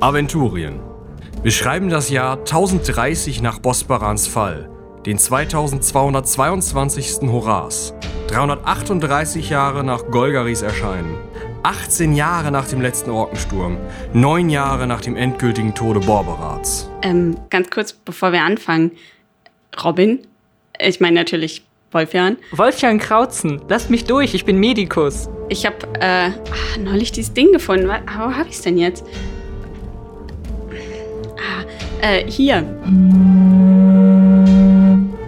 Aventurien. Wir schreiben das Jahr 1030 nach Bosbarans Fall, den 2222. Horas, 338 Jahre nach Golgaris Erscheinen, 18 Jahre nach dem letzten Orkensturm, 9 Jahre nach dem endgültigen Tode Borberats. Ähm, ganz kurz, bevor wir anfangen. Robin, ich meine natürlich Wolfjan. Wolfjan Krautzen, lass mich durch, ich bin Medikus. Ich habe äh, neulich dieses Ding gefunden. Wo habe ich es denn jetzt? Ah, äh, hier.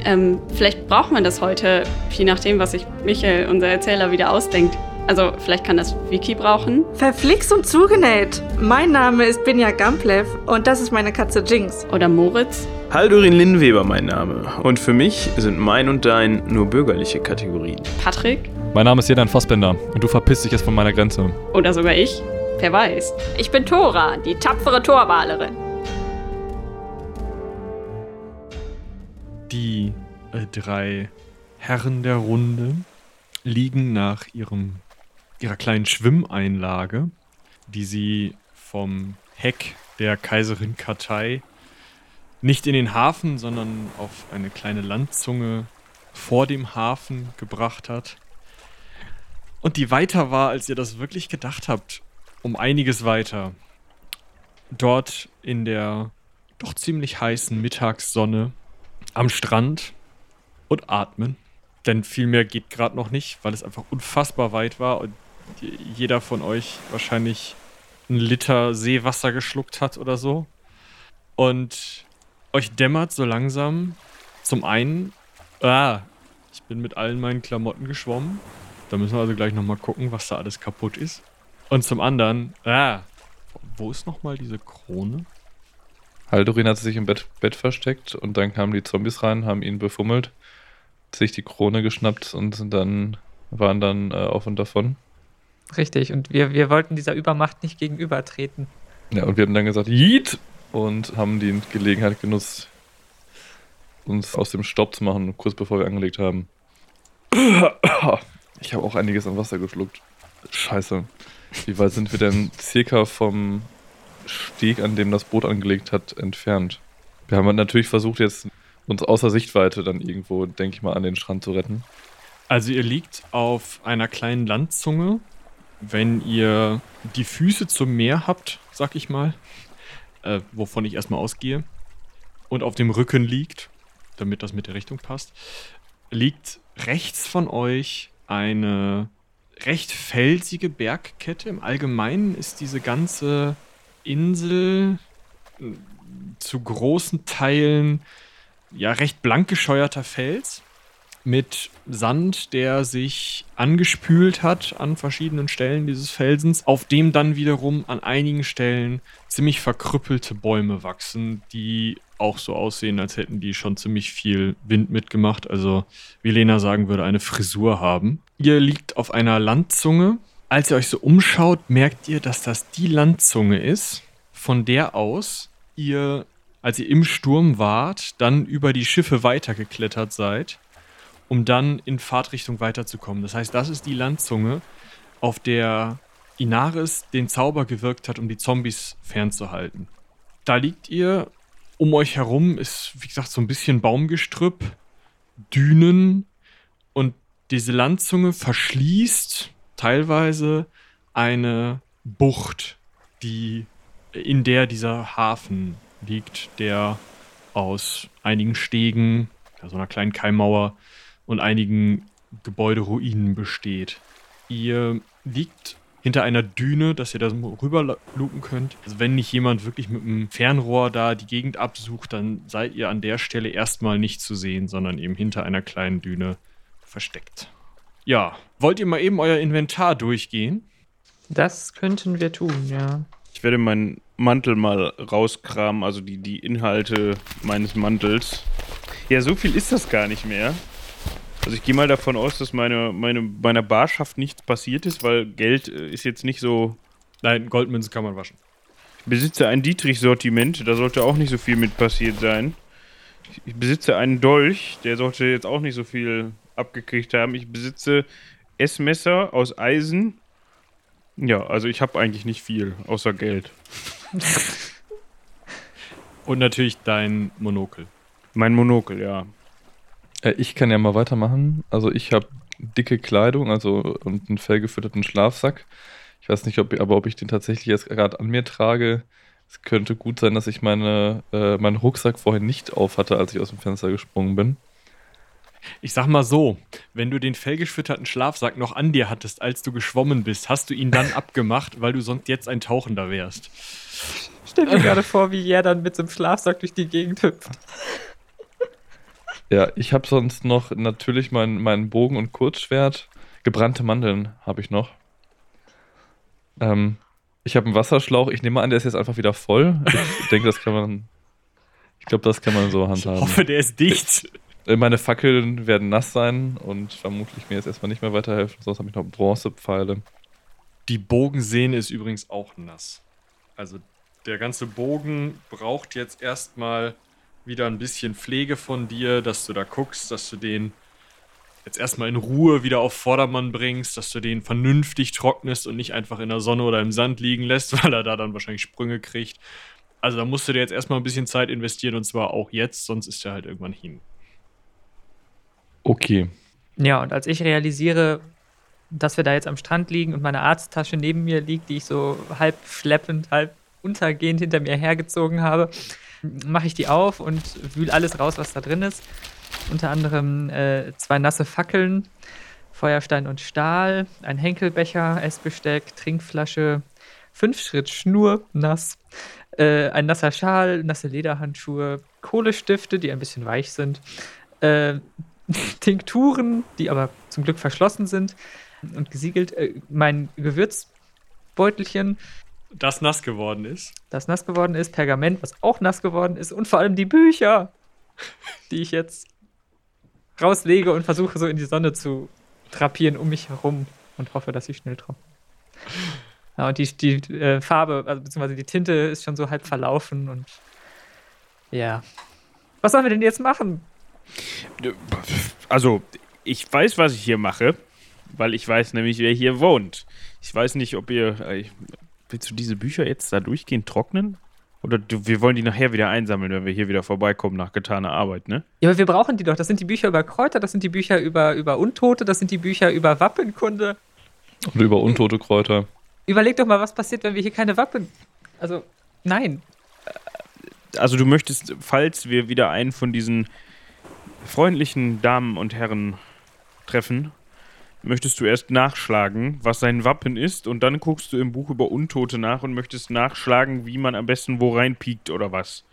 Ähm, vielleicht brauchen wir das heute, je nachdem, was sich Michael, unser Erzähler, wieder ausdenkt. Also, vielleicht kann das Wiki brauchen. Verflixt und zugenäht. Mein Name ist Binja Gamplev und das ist meine Katze Jinx. Oder Moritz. Haldurin Linnweber mein Name. Und für mich sind mein und dein nur bürgerliche Kategorien. Patrick. Mein Name ist Jedan Fassbender und du verpisst dich jetzt von meiner Grenze. Oder sogar ich. Wer weiß. Ich bin Tora, die tapfere Torwalerin. Die äh, drei Herren der Runde liegen nach ihrem, ihrer kleinen Schwimmeinlage, die sie vom Heck der Kaiserin Katei nicht in den Hafen, sondern auf eine kleine Landzunge vor dem Hafen gebracht hat. Und die weiter war, als ihr das wirklich gedacht habt. Um einiges weiter. Dort in der doch ziemlich heißen Mittagssonne am Strand und atmen. Denn viel mehr geht gerade noch nicht, weil es einfach unfassbar weit war und jeder von euch wahrscheinlich einen Liter Seewasser geschluckt hat oder so. Und euch dämmert so langsam zum einen, ah, ich bin mit allen meinen Klamotten geschwommen. Da müssen wir also gleich nochmal gucken, was da alles kaputt ist. Und zum anderen, ah, wo ist nochmal diese Krone? Haldurin hat sich im Bett, Bett versteckt und dann kamen die Zombies rein, haben ihn befummelt, sich die Krone geschnappt und sind dann, waren dann äh, auf und davon. Richtig, und wir, wir wollten dieser Übermacht nicht gegenübertreten. Ja, und wir haben dann gesagt, Yeet! Und haben die Gelegenheit genutzt, uns aus dem Staub zu machen, kurz bevor wir angelegt haben. Ich habe auch einiges an Wasser geschluckt. Scheiße. Wie weit sind wir denn circa vom Steg, an dem das Boot angelegt hat, entfernt? Wir haben natürlich versucht, jetzt uns außer Sichtweite dann irgendwo, denke ich mal, an den Strand zu retten. Also ihr liegt auf einer kleinen Landzunge. Wenn ihr die Füße zum Meer habt, sag ich mal, äh, wovon ich erstmal ausgehe, und auf dem Rücken liegt, damit das mit der Richtung passt, liegt rechts von euch eine recht felsige Bergkette. Im Allgemeinen ist diese ganze Insel äh, zu großen Teilen ja recht blank gescheuerter Fels mit Sand, der sich angespült hat an verschiedenen Stellen dieses Felsens, auf dem dann wiederum an einigen Stellen ziemlich verkrüppelte Bäume wachsen, die auch so aussehen, als hätten die schon ziemlich viel Wind mitgemacht. Also, wie Lena sagen würde, eine Frisur haben. Ihr liegt auf einer Landzunge. Als ihr euch so umschaut, merkt ihr, dass das die Landzunge ist, von der aus ihr, als ihr im Sturm wart, dann über die Schiffe weitergeklettert seid um dann in Fahrtrichtung weiterzukommen. Das heißt, das ist die Landzunge, auf der Inaris den Zauber gewirkt hat, um die Zombies fernzuhalten. Da liegt ihr, um euch herum ist, wie gesagt, so ein bisschen Baumgestrüpp, Dünen und diese Landzunge verschließt teilweise eine Bucht, die in der dieser Hafen liegt, der aus einigen Stegen, so einer kleinen Keimmauer und einigen Gebäuderuinen besteht. Ihr liegt hinter einer Düne, dass ihr da rüber lupen könnt. Also wenn nicht jemand wirklich mit einem Fernrohr da die Gegend absucht, dann seid ihr an der Stelle erstmal nicht zu sehen, sondern eben hinter einer kleinen Düne versteckt. Ja, wollt ihr mal eben euer Inventar durchgehen? Das könnten wir tun, ja. Ich werde meinen Mantel mal rauskramen, also die, die Inhalte meines Mantels. Ja, so viel ist das gar nicht mehr. Also ich gehe mal davon aus, dass meine, meine, meiner Barschaft nichts passiert ist, weil Geld äh, ist jetzt nicht so. Nein, Goldmünzen kann man waschen. Ich besitze ein Dietrich-Sortiment, da sollte auch nicht so viel mit passiert sein. Ich besitze einen Dolch, der sollte jetzt auch nicht so viel abgekriegt haben. Ich besitze Essmesser aus Eisen. Ja, also ich habe eigentlich nicht viel, außer Geld. Und natürlich dein Monokel. Mein Monokel, ja. Äh, ich kann ja mal weitermachen. Also ich habe dicke Kleidung, also und einen fellgefütterten Schlafsack. Ich weiß nicht, ob, aber ob ich den tatsächlich jetzt gerade an mir trage. Es könnte gut sein, dass ich meine, äh, meinen Rucksack vorhin nicht auf hatte, als ich aus dem Fenster gesprungen bin. Ich sag mal so, wenn du den fellgeschwitterten Schlafsack noch an dir hattest, als du geschwommen bist, hast du ihn dann abgemacht, weil du sonst jetzt ein Tauchender wärst. Stell dir gerade vor, wie er dann mit so einem Schlafsack durch die Gegend hüpft. Ja, ich habe sonst noch natürlich meinen mein Bogen und Kurzschwert. Gebrannte Mandeln habe ich noch. Ähm, ich habe einen Wasserschlauch. Ich nehme an, der ist jetzt einfach wieder voll. Ich denke, das kann man. Ich glaube, das kann man so handhaben. Ich hoffe, der ist dicht. Äh, Meine Fackeln werden nass sein und vermutlich mir jetzt erstmal nicht mehr weiterhelfen. Sonst habe ich noch Bronzepfeile. Die Bogensehne ist übrigens auch nass. Also der ganze Bogen braucht jetzt erstmal wieder ein bisschen Pflege von dir, dass du da guckst, dass du den jetzt erstmal in Ruhe wieder auf Vordermann bringst, dass du den vernünftig trocknest und nicht einfach in der Sonne oder im Sand liegen lässt, weil er da dann wahrscheinlich Sprünge kriegt. Also da musst du dir jetzt erstmal ein bisschen Zeit investieren und zwar auch jetzt, sonst ist er halt irgendwann hin. Okay. Ja, und als ich realisiere, dass wir da jetzt am Strand liegen und meine Arzttasche neben mir liegt, die ich so halb schleppend, halb untergehend hinter mir hergezogen habe, mache ich die auf und wühle alles raus, was da drin ist. Unter anderem äh, zwei nasse Fackeln, Feuerstein und Stahl, ein Henkelbecher, Essbesteck, Trinkflasche, fünf Schritt Schnur, nass, äh, ein nasser Schal, nasse Lederhandschuhe, Kohlestifte, die ein bisschen weich sind, äh, Tinkturen, die aber zum Glück verschlossen sind und gesiegelt, äh, mein Gewürzbeutelchen, Das nass geworden ist. das nass geworden ist, Pergament, was auch nass geworden ist und vor allem die Bücher, die ich jetzt rauslege und versuche so in die Sonne zu drapieren um mich herum und hoffe, dass sie schnell trocknen. Ja, und die, die äh, Farbe, also beziehungsweise die Tinte ist schon so halb verlaufen und ja. Was sollen wir denn jetzt machen? Also, ich weiß, was ich hier mache, weil ich weiß nämlich, wer hier wohnt. Ich weiß nicht, ob ihr. äh, Willst du diese Bücher jetzt da durchgehend trocknen? Oder du, wir wollen die nachher wieder einsammeln, wenn wir hier wieder vorbeikommen nach getaner Arbeit, ne? Ja, aber wir brauchen die doch. Das sind die Bücher über Kräuter, das sind die Bücher über, über Untote, das sind die Bücher über Wappenkunde. Und über untote Kräuter. Überleg doch mal, was passiert, wenn wir hier keine Wappen. Also, nein. Also, du möchtest, falls wir wieder einen von diesen freundlichen Damen und Herren treffen, möchtest du erst nachschlagen, was sein Wappen ist, und dann guckst du im Buch über Untote nach und möchtest nachschlagen, wie man am besten wo reinpiekt oder was.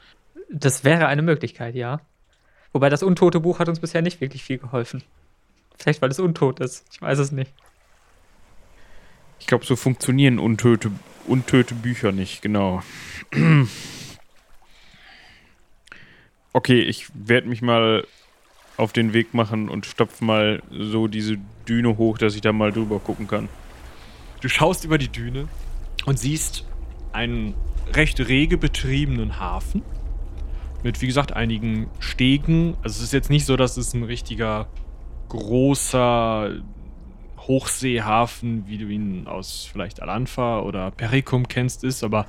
Das wäre eine Möglichkeit, ja. Wobei das untote Buch hat uns bisher nicht wirklich viel geholfen. Vielleicht, weil es untot ist. Ich weiß es nicht. Ich glaube, so funktionieren untöte, untöte Bücher nicht, genau. Okay, ich werde mich mal auf den Weg machen und stopf mal so diese Düne hoch, dass ich da mal drüber gucken kann. Du schaust über die Düne und siehst einen recht rege betriebenen Hafen mit, wie gesagt, einigen Stegen. Also es ist jetzt nicht so, dass es ein richtiger großer Hochseehafen, wie du ihn aus vielleicht Alanfa oder Pericum kennst, ist, aber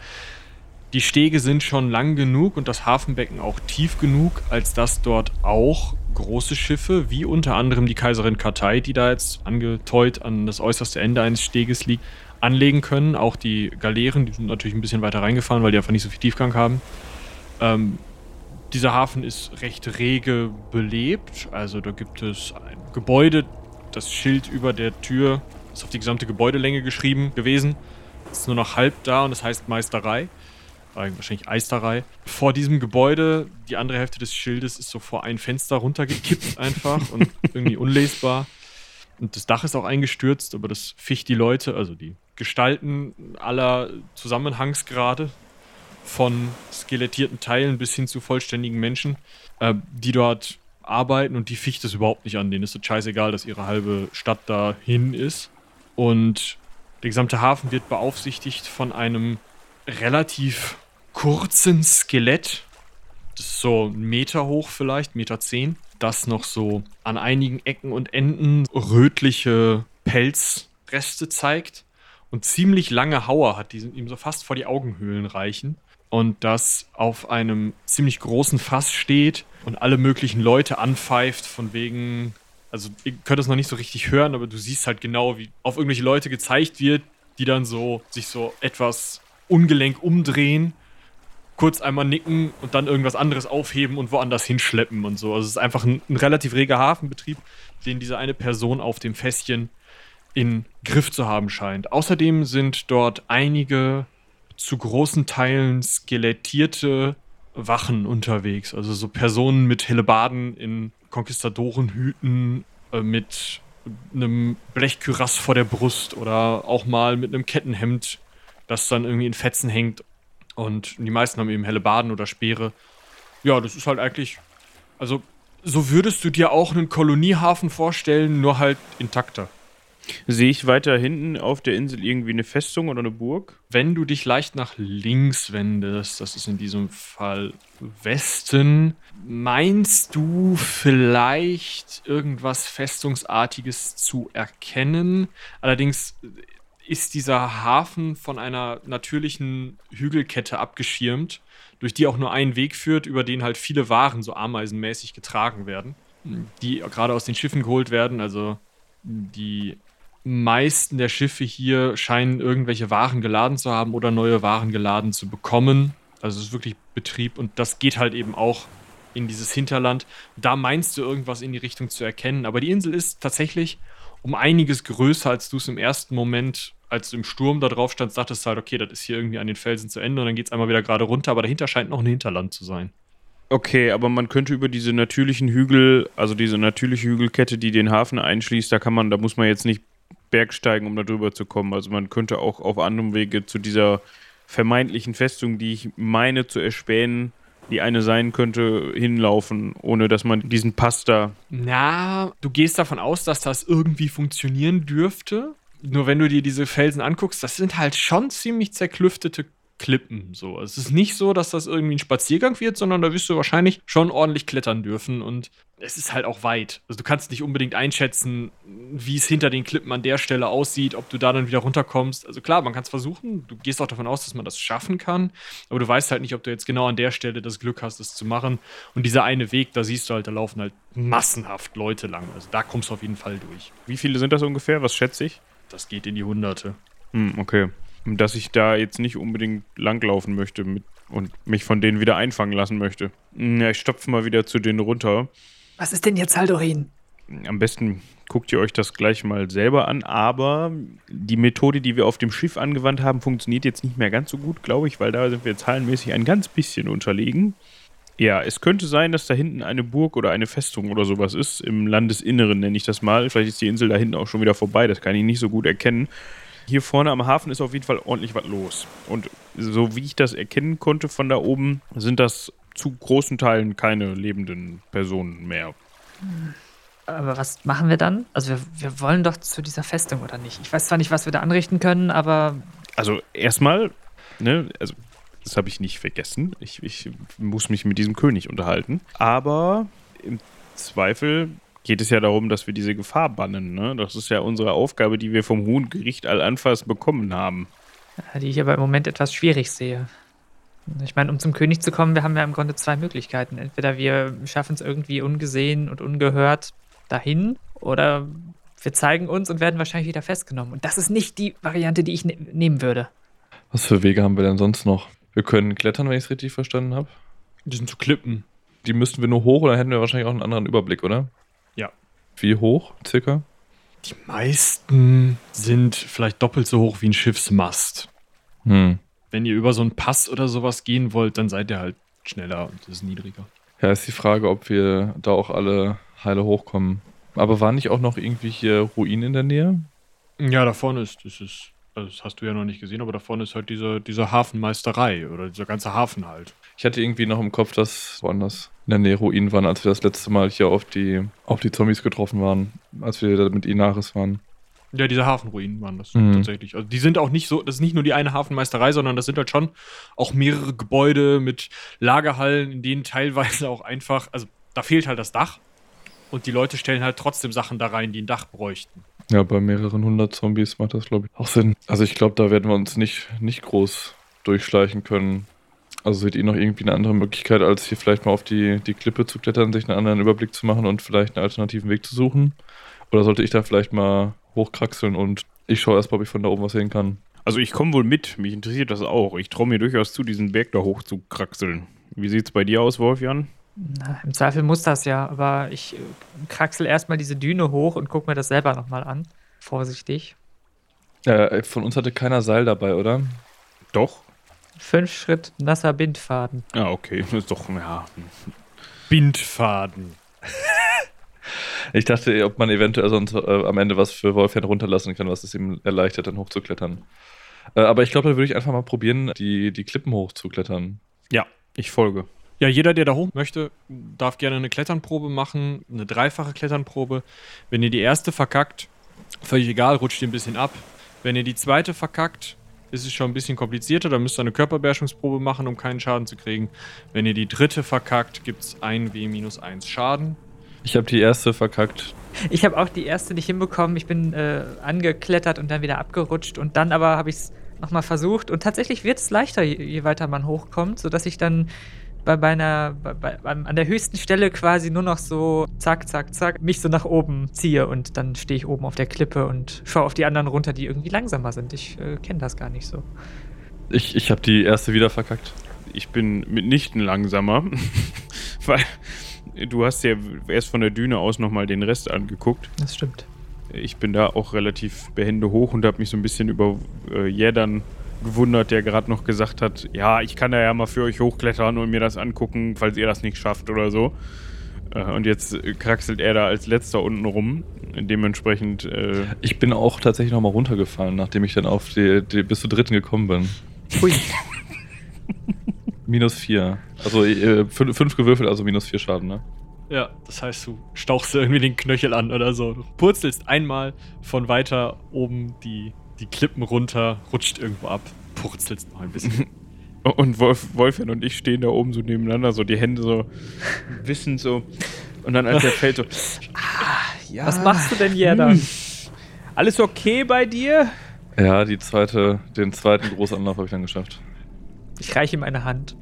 die Stege sind schon lang genug und das Hafenbecken auch tief genug, als dass dort auch große Schiffe, wie unter anderem die Kaiserin Kartei, die da jetzt angeteut an das äußerste Ende eines Steges liegt, anlegen können. Auch die Galeeren, die sind natürlich ein bisschen weiter reingefahren, weil die einfach nicht so viel Tiefgang haben. Ähm, dieser Hafen ist recht rege belebt. Also da gibt es ein Gebäude, das Schild über der Tür ist auf die gesamte Gebäudelänge geschrieben gewesen. Ist nur noch halb da und es heißt Meisterei. Äh, Wahrscheinlich Eisterei. Vor diesem Gebäude, die andere Hälfte des Schildes ist so vor ein Fenster runtergekippt einfach und irgendwie unlesbar. Und das Dach ist auch eingestürzt, aber das ficht die Leute, also die Gestalten aller Zusammenhangsgrade von skelettierten Teilen bis hin zu vollständigen Menschen, äh, die dort arbeiten und die ficht es überhaupt nicht an. Denen ist es scheißegal, dass ihre halbe Stadt dahin ist. Und der gesamte Hafen wird beaufsichtigt von einem relativ kurzen Skelett. Das ist so ein Meter hoch vielleicht, Meter zehn. Das noch so an einigen Ecken und Enden rötliche Pelzreste zeigt. und ziemlich lange Hauer hat, die ihm so fast vor die Augenhöhlen reichen. Und das auf einem ziemlich großen Fass steht und alle möglichen Leute anpfeift, von wegen, also ihr könnt es noch nicht so richtig hören, aber du siehst halt genau, wie auf irgendwelche Leute gezeigt wird, die dann so sich so etwas ungelenk umdrehen, kurz einmal nicken und dann irgendwas anderes aufheben und woanders hinschleppen und so. Also es ist einfach ein, ein relativ reger Hafenbetrieb, den diese eine Person auf dem Fässchen in Griff zu haben scheint. Außerdem sind dort einige zu großen Teilen skelettierte Wachen unterwegs. Also so Personen mit Hellebarden in Konquistadorenhüten, äh, mit einem Blechkürass vor der Brust oder auch mal mit einem Kettenhemd, das dann irgendwie in Fetzen hängt. Und die meisten haben eben Hellebarden oder Speere. Ja, das ist halt eigentlich. Also, so würdest du dir auch einen Koloniehafen vorstellen, nur halt intakter. Sehe ich weiter hinten auf der Insel irgendwie eine Festung oder eine Burg? Wenn du dich leicht nach links wendest, das ist in diesem Fall Westen, meinst du vielleicht irgendwas Festungsartiges zu erkennen? Allerdings ist dieser Hafen von einer natürlichen Hügelkette abgeschirmt, durch die auch nur ein Weg führt, über den halt viele Waren so ameisenmäßig getragen werden, die gerade aus den Schiffen geholt werden. Also die meisten der Schiffe hier scheinen irgendwelche Waren geladen zu haben oder neue Waren geladen zu bekommen. Also es ist wirklich Betrieb und das geht halt eben auch in dieses Hinterland. Da meinst du irgendwas in die Richtung zu erkennen, aber die Insel ist tatsächlich um einiges größer, als du es im ersten Moment, als du im Sturm da drauf standst, dachtest halt, okay, das ist hier irgendwie an den Felsen zu Ende und dann geht es einmal wieder gerade runter, aber dahinter scheint noch ein Hinterland zu sein. Okay, aber man könnte über diese natürlichen Hügel, also diese natürliche Hügelkette, die den Hafen einschließt, da kann man, da muss man jetzt nicht bergsteigen, um da drüber zu kommen. Also man könnte auch auf anderem Wege zu dieser vermeintlichen Festung, die ich meine zu erspähen, die eine sein könnte, hinlaufen, ohne dass man diesen Pass da. Na, du gehst davon aus, dass das irgendwie funktionieren dürfte. Nur wenn du dir diese Felsen anguckst, das sind halt schon ziemlich zerklüftete Klippen. So. Es ist nicht so, dass das irgendwie ein Spaziergang wird, sondern da wirst du wahrscheinlich schon ordentlich klettern dürfen. Und es ist halt auch weit. Also du kannst nicht unbedingt einschätzen, wie es hinter den Klippen an der Stelle aussieht, ob du da dann wieder runterkommst. Also klar, man kann es versuchen. Du gehst auch davon aus, dass man das schaffen kann. Aber du weißt halt nicht, ob du jetzt genau an der Stelle das Glück hast, es zu machen. Und dieser eine Weg, da siehst du halt, da laufen halt massenhaft Leute lang. Also da kommst du auf jeden Fall durch. Wie viele sind das ungefähr? Was schätze ich? Das geht in die Hunderte. Hm, okay. Dass ich da jetzt nicht unbedingt langlaufen möchte mit, und mich von denen wieder einfangen lassen möchte. Ja, ich stopfe mal wieder zu denen runter. Was ist denn jetzt Haldorin? Am besten guckt ihr euch das gleich mal selber an, aber die Methode, die wir auf dem Schiff angewandt haben, funktioniert jetzt nicht mehr ganz so gut, glaube ich, weil da sind wir zahlenmäßig ein ganz bisschen unterlegen. Ja, es könnte sein, dass da hinten eine Burg oder eine Festung oder sowas ist. Im Landesinneren nenne ich das mal. Vielleicht ist die Insel da hinten auch schon wieder vorbei. Das kann ich nicht so gut erkennen. Hier vorne am Hafen ist auf jeden Fall ordentlich was los. Und so wie ich das erkennen konnte von da oben, sind das zu großen Teilen keine lebenden Personen mehr. Aber was machen wir dann? Also wir, wir wollen doch zu dieser Festung, oder nicht? Ich weiß zwar nicht, was wir da anrichten können, aber Also erstmal, ne, also das habe ich nicht vergessen. Ich, ich muss mich mit diesem König unterhalten. Aber im Zweifel geht es ja darum, dass wir diese Gefahr bannen. Ne? Das ist ja unsere Aufgabe, die wir vom Hohen Gericht Al-Anfas bekommen haben. die ich aber im Moment etwas schwierig sehe. Ich meine, um zum König zu kommen, wir haben ja im Grunde zwei Möglichkeiten. Entweder wir schaffen es irgendwie ungesehen und ungehört dahin, oder wir zeigen uns und werden wahrscheinlich wieder festgenommen. Und das ist nicht die Variante, die ich ne nehmen würde. Was für Wege haben wir denn sonst noch? Wir können klettern, wenn ich es richtig verstanden habe. Die sind zu Klippen. Die müssten wir nur hoch oder hätten wir wahrscheinlich auch einen anderen Überblick, oder? Ja. Wie hoch, circa? Die meisten sind vielleicht doppelt so hoch wie ein Schiffsmast. Hm. Wenn ihr über so einen Pass oder sowas gehen wollt, dann seid ihr halt schneller und das ist niedriger. Ja, ist die Frage, ob wir da auch alle heile hochkommen. Aber waren nicht auch noch irgendwie hier Ruinen in der Nähe? Ja, da vorne ist, das ist, also das hast du ja noch nicht gesehen, aber da vorne ist halt diese, diese Hafenmeisterei oder dieser ganze Hafen halt. Ich hatte irgendwie noch im Kopf, dass woanders in der Nähe Ruinen waren, als wir das letzte Mal hier auf die, auf die Zombies getroffen waren, als wir da mit Inaris waren. Ja, diese Hafenruinen waren das Mhm. tatsächlich. Also die sind auch nicht so, das ist nicht nur die eine Hafenmeisterei, sondern das sind halt schon auch mehrere Gebäude mit Lagerhallen, in denen teilweise auch einfach, also da fehlt halt das Dach und die Leute stellen halt trotzdem Sachen da rein, die ein Dach bräuchten. Ja, bei mehreren hundert Zombies macht das, glaube ich, auch Sinn. Also ich glaube, da werden wir uns nicht, nicht groß durchschleichen können. Also seht ihr noch irgendwie eine andere Möglichkeit, als hier vielleicht mal auf die, die Klippe zu klettern, sich einen anderen Überblick zu machen und vielleicht einen alternativen Weg zu suchen? Oder sollte ich da vielleicht mal hochkraxeln und ich schaue erst mal, ob ich von da oben was sehen kann? Also ich komme wohl mit, mich interessiert das auch. Ich traue mir durchaus zu, diesen Berg da hoch zu kraxeln. Wie sieht's bei dir aus, Wolfjan? Na, Im Zweifel muss das ja, aber ich äh, kraxel erstmal diese Düne hoch und gucke mir das selber nochmal an. Vorsichtig. Äh, von uns hatte keiner Seil dabei, oder? Doch. Fünf Schritt nasser Bindfaden. Ja, okay. Das ist doch, ja. Bindfaden. Ich dachte, ob man eventuell sonst äh, am Ende was für Wolfjan runterlassen kann, was es ihm erleichtert, dann hochzuklettern. Äh, aber ich glaube, da würde ich einfach mal probieren, die, die Klippen hochzuklettern. Ja, ich folge. Ja, jeder, der da hoch möchte, darf gerne eine Kletternprobe machen, eine dreifache Kletternprobe. Wenn ihr die erste verkackt, völlig egal, rutscht ihr ein bisschen ab. Wenn ihr die zweite verkackt, ist es schon ein bisschen komplizierter, dann müsst ihr eine Körperbeherrschungsprobe machen, um keinen Schaden zu kriegen. Wenn ihr die dritte verkackt, gibt es 1 W minus 1 Schaden. Ich habe die erste verkackt. Ich habe auch die erste nicht hinbekommen. Ich bin äh, angeklettert und dann wieder abgerutscht. Und dann aber habe ich es nochmal versucht. Und tatsächlich wird es leichter, je, je weiter man hochkommt, sodass ich dann bei, bei einer, bei, bei, an der höchsten Stelle quasi nur noch so zack, zack, zack, mich so nach oben ziehe. Und dann stehe ich oben auf der Klippe und schaue auf die anderen runter, die irgendwie langsamer sind. Ich äh, kenne das gar nicht so. Ich, ich habe die erste wieder verkackt. Ich bin mitnichten langsamer, weil du hast ja erst von der Düne aus nochmal den Rest angeguckt. Das stimmt. Ich bin da auch relativ behende hoch und habe mich so ein bisschen über äh, Jädern gewundert, der gerade noch gesagt hat, ja, ich kann da ja mal für euch hochklettern und mir das angucken, falls ihr das nicht schafft oder so. Äh, und jetzt äh, kraxelt er da als letzter unten rum. Dementsprechend. Äh, Ich bin auch tatsächlich nochmal runtergefallen, nachdem ich dann auf die, die bis zur dritten gekommen bin. Hui. Minus vier. Also äh, fünf, fünf gewürfelt, also minus vier Schaden, ne? Ja, das heißt, du stauchst irgendwie den Knöchel an oder so. Du purzelst einmal von weiter oben die, die Klippen runter, rutscht irgendwo ab, purzelst noch ein bisschen. und Wolf, Wolfjan und ich stehen da oben so nebeneinander, so die Hände so wissend so. Und dann als er fällt so. Ah, ja. Was machst du denn hier dann? Alles okay bei dir? Ja, die zweite, den zweiten Großanlauf habe ich dann geschafft. Ich reiche ihm eine Hand.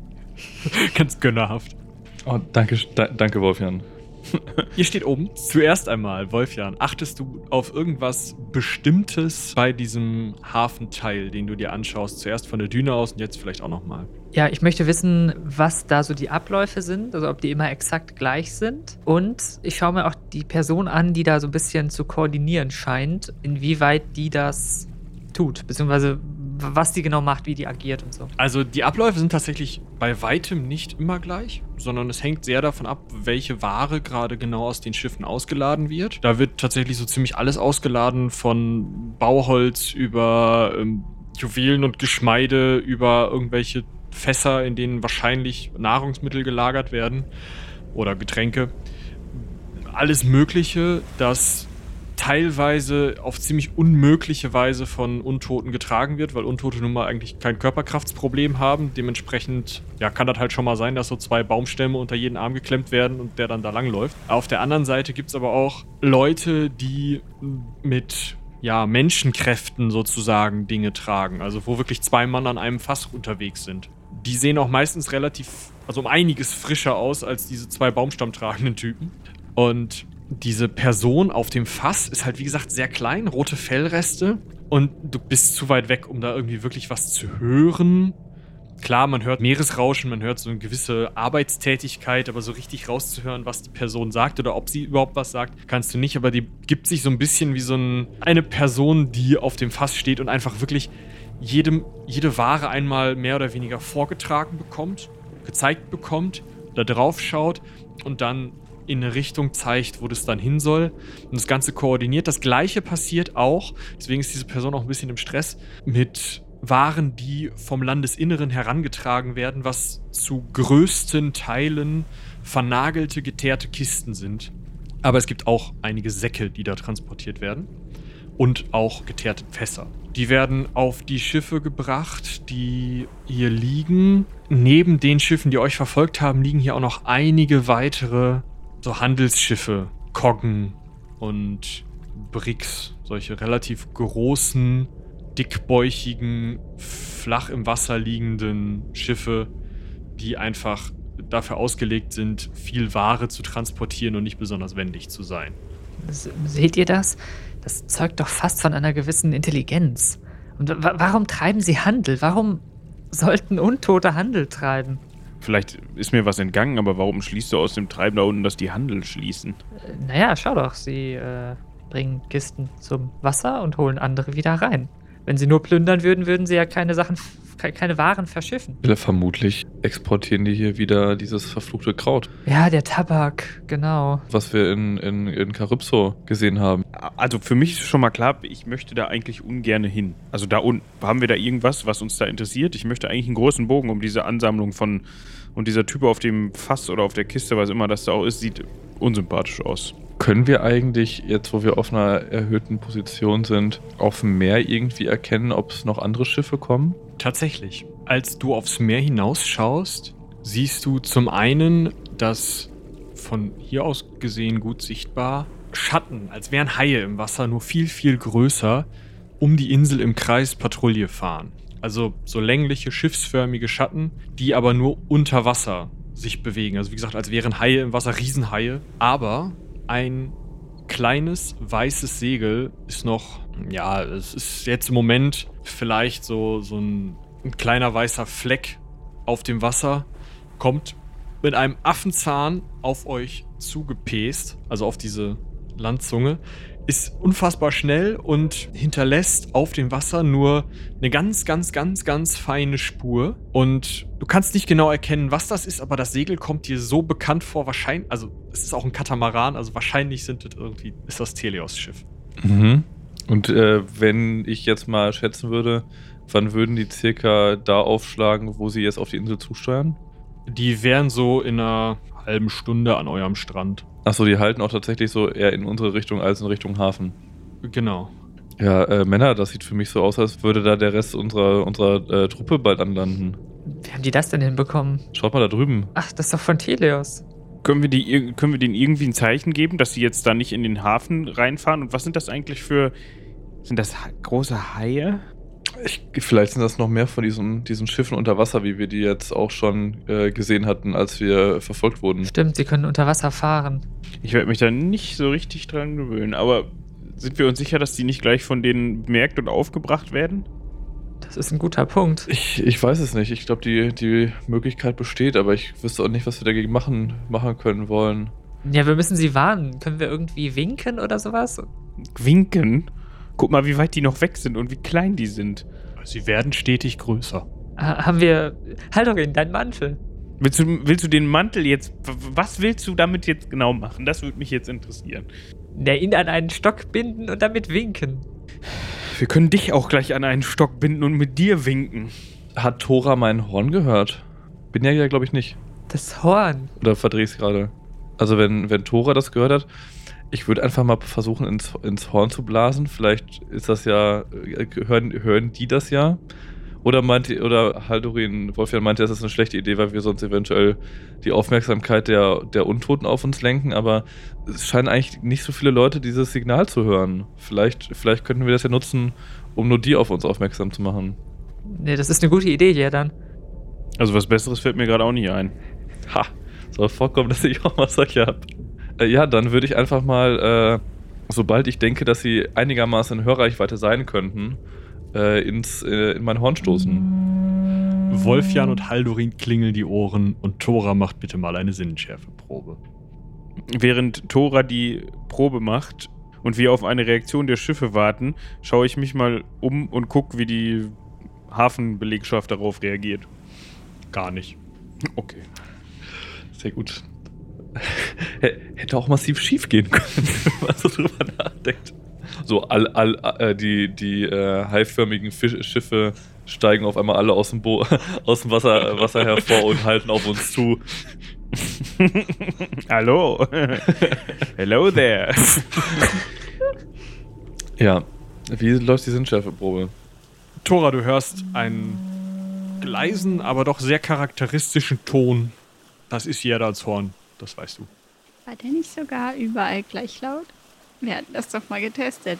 Ganz gönnerhaft. Oh, danke, da, danke Wolfjan. Ihr steht oben. Zuerst einmal, Wolfjan, achtest du auf irgendwas Bestimmtes bei diesem Hafenteil, den du dir anschaust? Zuerst von der Düne aus und jetzt vielleicht auch nochmal. Ja, ich möchte wissen, was da so die Abläufe sind, also ob die immer exakt gleich sind. Und ich schaue mir auch die Person an, die da so ein bisschen zu koordinieren scheint, inwieweit die das tut, beziehungsweise was die genau macht, wie die agiert und so. Also die Abläufe sind tatsächlich bei weitem nicht immer gleich, sondern es hängt sehr davon ab, welche Ware gerade genau aus den Schiffen ausgeladen wird. Da wird tatsächlich so ziemlich alles ausgeladen, von Bauholz über ähm, Juwelen und Geschmeide, über irgendwelche Fässer, in denen wahrscheinlich Nahrungsmittel gelagert werden oder Getränke. Alles Mögliche, das teilweise auf ziemlich unmögliche Weise von Untoten getragen wird, weil Untote nun mal eigentlich kein Körperkraftsproblem haben. Dementsprechend ja, kann das halt schon mal sein, dass so zwei Baumstämme unter jeden Arm geklemmt werden und der dann da langläuft. Auf der anderen Seite gibt es aber auch Leute, die mit ja, Menschenkräften sozusagen Dinge tragen. Also wo wirklich zwei Mann an einem Fass unterwegs sind. Die sehen auch meistens relativ, also um einiges frischer aus als diese zwei baumstammtragenden Typen. Und diese Person auf dem Fass ist halt, wie gesagt, sehr klein, rote Fellreste. Und du bist zu weit weg, um da irgendwie wirklich was zu hören. Klar, man hört Meeresrauschen, man hört so eine gewisse Arbeitstätigkeit, aber so richtig rauszuhören, was die Person sagt oder ob sie überhaupt was sagt, kannst du nicht. Aber die gibt sich so ein bisschen wie so ein, eine Person, die auf dem Fass steht und einfach wirklich jedem, jede Ware einmal mehr oder weniger vorgetragen bekommt, gezeigt bekommt, da drauf schaut und dann in eine Richtung zeigt, wo das dann hin soll und das Ganze koordiniert. Das gleiche passiert auch, deswegen ist diese Person auch ein bisschen im Stress, mit Waren, die vom Landesinneren herangetragen werden, was zu größten Teilen vernagelte, geteerte Kisten sind. Aber es gibt auch einige Säcke, die da transportiert werden. Und auch geteerte Fässer. Die werden auf die Schiffe gebracht, die hier liegen. Neben den Schiffen, die euch verfolgt haben, liegen hier auch noch einige weitere so Handelsschiffe, Koggen und Bricks, solche relativ großen, dickbäuchigen, flach im Wasser liegenden Schiffe, die einfach dafür ausgelegt sind, viel Ware zu transportieren und nicht besonders wendig zu sein. Seht ihr das? Das zeugt doch fast von einer gewissen Intelligenz. Und wa warum treiben sie Handel? Warum sollten Untote Handel treiben? Vielleicht ist mir was entgangen, aber warum schließt du aus dem Treiben da unten, dass die Handel schließen? Äh, Naja, schau doch, sie äh, bringen Kisten zum Wasser und holen andere wieder rein. Wenn sie nur plündern würden, würden sie ja keine Sachen, keine Waren verschiffen. Ja, Vermutlich exportieren die hier wieder dieses verfluchte Kraut, Ja, der Tabak, genau. was wir in, in, in Calypso gesehen haben. Also für mich ist schon mal klar, ich möchte da eigentlich ungern hin. Also da unten, haben wir da irgendwas, was uns da interessiert? Ich möchte eigentlich einen großen Bogen um diese Ansammlung von und dieser Typ auf dem Fass oder auf der Kiste, was immer das da auch ist, sieht unsympathisch aus. Können wir eigentlich, jetzt wo wir auf einer erhöhten Position sind, auf dem Meer irgendwie erkennen, ob es noch andere Schiffe kommen? Tatsächlich. Als du aufs Meer hinausschaust, siehst du zum einen, dass von hier aus gesehen gut sichtbar Schatten, als wären Haie im Wasser, nur viel, viel größer, um die Insel im Kreis Patrouille fahren. Also so längliche, schiffsförmige Schatten, die aber nur unter Wasser sich bewegen. Also wie gesagt, als wären Haie im Wasser, Riesenhaie. Aber ein kleines weißes Segel ist noch, ja, es ist jetzt im Moment vielleicht so, so ein, ein kleiner weißer Fleck auf dem Wasser, kommt mit einem Affenzahn auf euch zugepäst, also auf diese Landzunge, ist unfassbar schnell und hinterlässt auf dem Wasser nur eine ganz, ganz, ganz, ganz feine Spur. Und du kannst nicht genau erkennen, was das ist, aber das Segel kommt dir so bekannt vor. Wahrscheinlich, also es ist auch ein Katamaran, also wahrscheinlich sind das irgendwie, ist das Teleos-Schiff. Mhm. Und äh, wenn ich jetzt mal schätzen würde, wann würden die circa da aufschlagen, wo sie jetzt auf die Insel zusteuern? Die wären so in einer halben Stunde an eurem Strand. Achso, die halten auch tatsächlich so eher in unsere Richtung als in Richtung Hafen. Genau. Ja, äh, Männer, das sieht für mich so aus, als würde da der Rest unserer, unserer äh, Truppe bald anlanden. Wie haben die das denn hinbekommen? Schaut mal da drüben. Ach, das ist doch von Teleos. Können wir, die, können wir denen irgendwie ein Zeichen geben, dass sie jetzt da nicht in den Hafen reinfahren? Und was sind das eigentlich für. Sind das ha große Haie? Ich, vielleicht sind das noch mehr von diesen, diesen Schiffen unter Wasser, wie wir die jetzt auch schon äh, gesehen hatten, als wir verfolgt wurden. Stimmt, sie können unter Wasser fahren. Ich werde mich da nicht so richtig dran gewöhnen, aber sind wir uns sicher, dass die nicht gleich von denen bemerkt und aufgebracht werden? Das ist ein guter Punkt. Ich, ich weiß es nicht. Ich glaube, die, die Möglichkeit besteht, aber ich wüsste auch nicht, was wir dagegen machen, machen können wollen. Ja, wir müssen sie warnen. Können wir irgendwie winken oder sowas? Winken? Guck mal, wie weit die noch weg sind und wie klein die sind. Sie werden stetig größer. Ha haben wir. Haldorin, dein Mantel. Willst du, willst du den Mantel jetzt. Was willst du damit jetzt genau machen? Das würde mich jetzt interessieren. Der ihn an einen Stock binden und damit winken. Wir können dich auch gleich an einen Stock binden und mit dir winken. Hat Tora mein Horn gehört? Bin ja, ja glaube ich, nicht. Das Horn. Oder es gerade? Also, wenn, wenn Tora das gehört hat, ich würde einfach mal versuchen, ins, ins Horn zu blasen. Vielleicht ist das ja. äh, Hören, hören die das ja? Oder meinte, oder Haldorin Wolfjan meinte, das ist eine schlechte Idee, weil wir sonst eventuell die Aufmerksamkeit der, der Untoten auf uns lenken, aber es scheinen eigentlich nicht so viele Leute dieses Signal zu hören. Vielleicht, vielleicht könnten wir das ja nutzen, um nur die auf uns aufmerksam zu machen. Nee, das ist eine gute Idee, ja dann. Also, was Besseres fällt mir gerade auch nicht ein. Ha, soll vorkommen, dass ich auch mal solche habe. Äh, ja, dann würde ich einfach mal, äh, sobald ich denke, dass sie einigermaßen in Hörreichweite sein könnten, äh, ins, äh, in mein Horn stoßen. Wolfjan und Haldorin klingeln die Ohren und Thora macht bitte mal eine Sinnenschärfeprobe. Während Tora die Probe macht und wir auf eine Reaktion der Schiffe warten, schaue ich mich mal um und gucke, wie die Hafenbelegschaft darauf reagiert. Gar nicht. Okay. Sehr gut. Hätte auch massiv schief gehen können, wenn man so drüber nachdenkt. So, all, all, äh, die, die äh, haiförmigen Fisch, Schiffe steigen auf einmal alle aus dem, Bo aus dem Wasser, Wasser hervor und halten auf uns zu. Hallo. Hello there. Ja. Wie läuft die Sinnschärfeprobe? Thora, du hörst einen leisen, aber doch sehr charakteristischen Ton. Das ist Jerdals Horn, das weißt du. War der nicht sogar überall gleich laut? Wir hatten das doch mal getestet.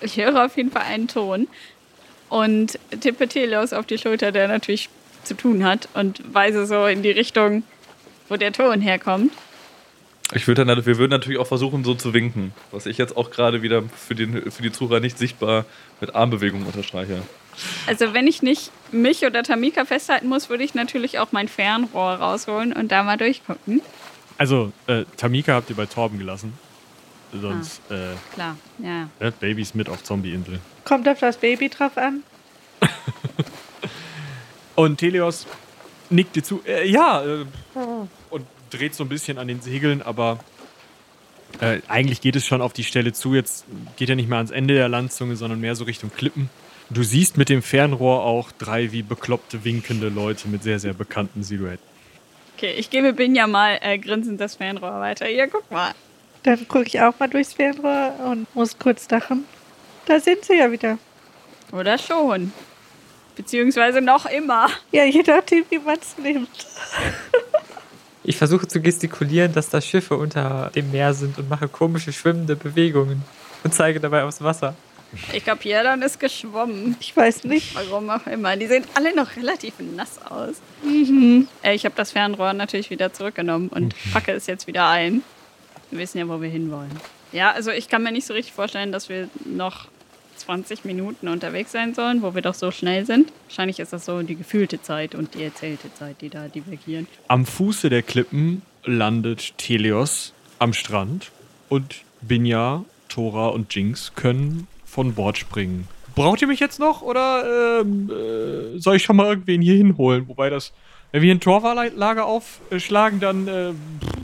Ich höre auf jeden Fall einen Ton und tippe Teleos auf die Schulter, der natürlich zu tun hat und weise so in die Richtung, wo der Ton herkommt. Ich würde dann, wir würden natürlich auch versuchen, so zu winken, was ich jetzt auch gerade wieder für, den, für die Zuhörer nicht sichtbar mit Armbewegungen unterstreiche. Also wenn ich nicht mich oder Tamika festhalten muss, würde ich natürlich auch mein Fernrohr rausholen und da mal durchgucken. Also, äh, Tamika habt ihr bei Torben gelassen. Sonst, äh, Klar, ja. ne, Babys mit auf Zombie-Insel. Kommt auf das Baby drauf an? Und Teleos nickt dir zu. Äh, ja, äh, und dreht so ein bisschen an den Segeln, aber äh, eigentlich geht es schon auf die Stelle zu. Jetzt geht er nicht mehr ans Ende der Landzunge, sondern mehr so Richtung Klippen. Du siehst mit dem Fernrohr auch drei wie bekloppte winkende Leute mit sehr, sehr bekannten Silhouetten. Okay, ich gebe Binja mal äh, grinsend das Fernrohr weiter. Hier, guck mal. Dann gucke ich auch mal durchs Fernrohr und muss kurz lachen. Da sind sie ja wieder. Oder schon. Beziehungsweise noch immer. Ja, je nachdem, wie man es nimmt. Ich versuche zu gestikulieren, dass da Schiffe unter dem Meer sind und mache komische schwimmende Bewegungen und zeige dabei aufs Wasser. Ich glaube, Jordan ist geschwommen. Ich weiß nicht. Warum auch immer. Die sehen alle noch relativ nass aus. Mhm. Äh, ich habe das Fernrohr natürlich wieder zurückgenommen und packe es jetzt wieder ein. Wir wissen ja, wo wir hinwollen. Ja, also ich kann mir nicht so richtig vorstellen, dass wir noch 20 Minuten unterwegs sein sollen, wo wir doch so schnell sind. Wahrscheinlich ist das so die gefühlte Zeit und die erzählte Zeit, die da divergieren. Am Fuße der Klippen landet Teleos am Strand und Binja, Tora und Jinx können von Bord springen. Braucht ihr mich jetzt noch oder ähm, äh, soll ich schon mal irgendwen hier hinholen? Wobei das, wenn wir ein Torwarlager aufschlagen, dann, äh,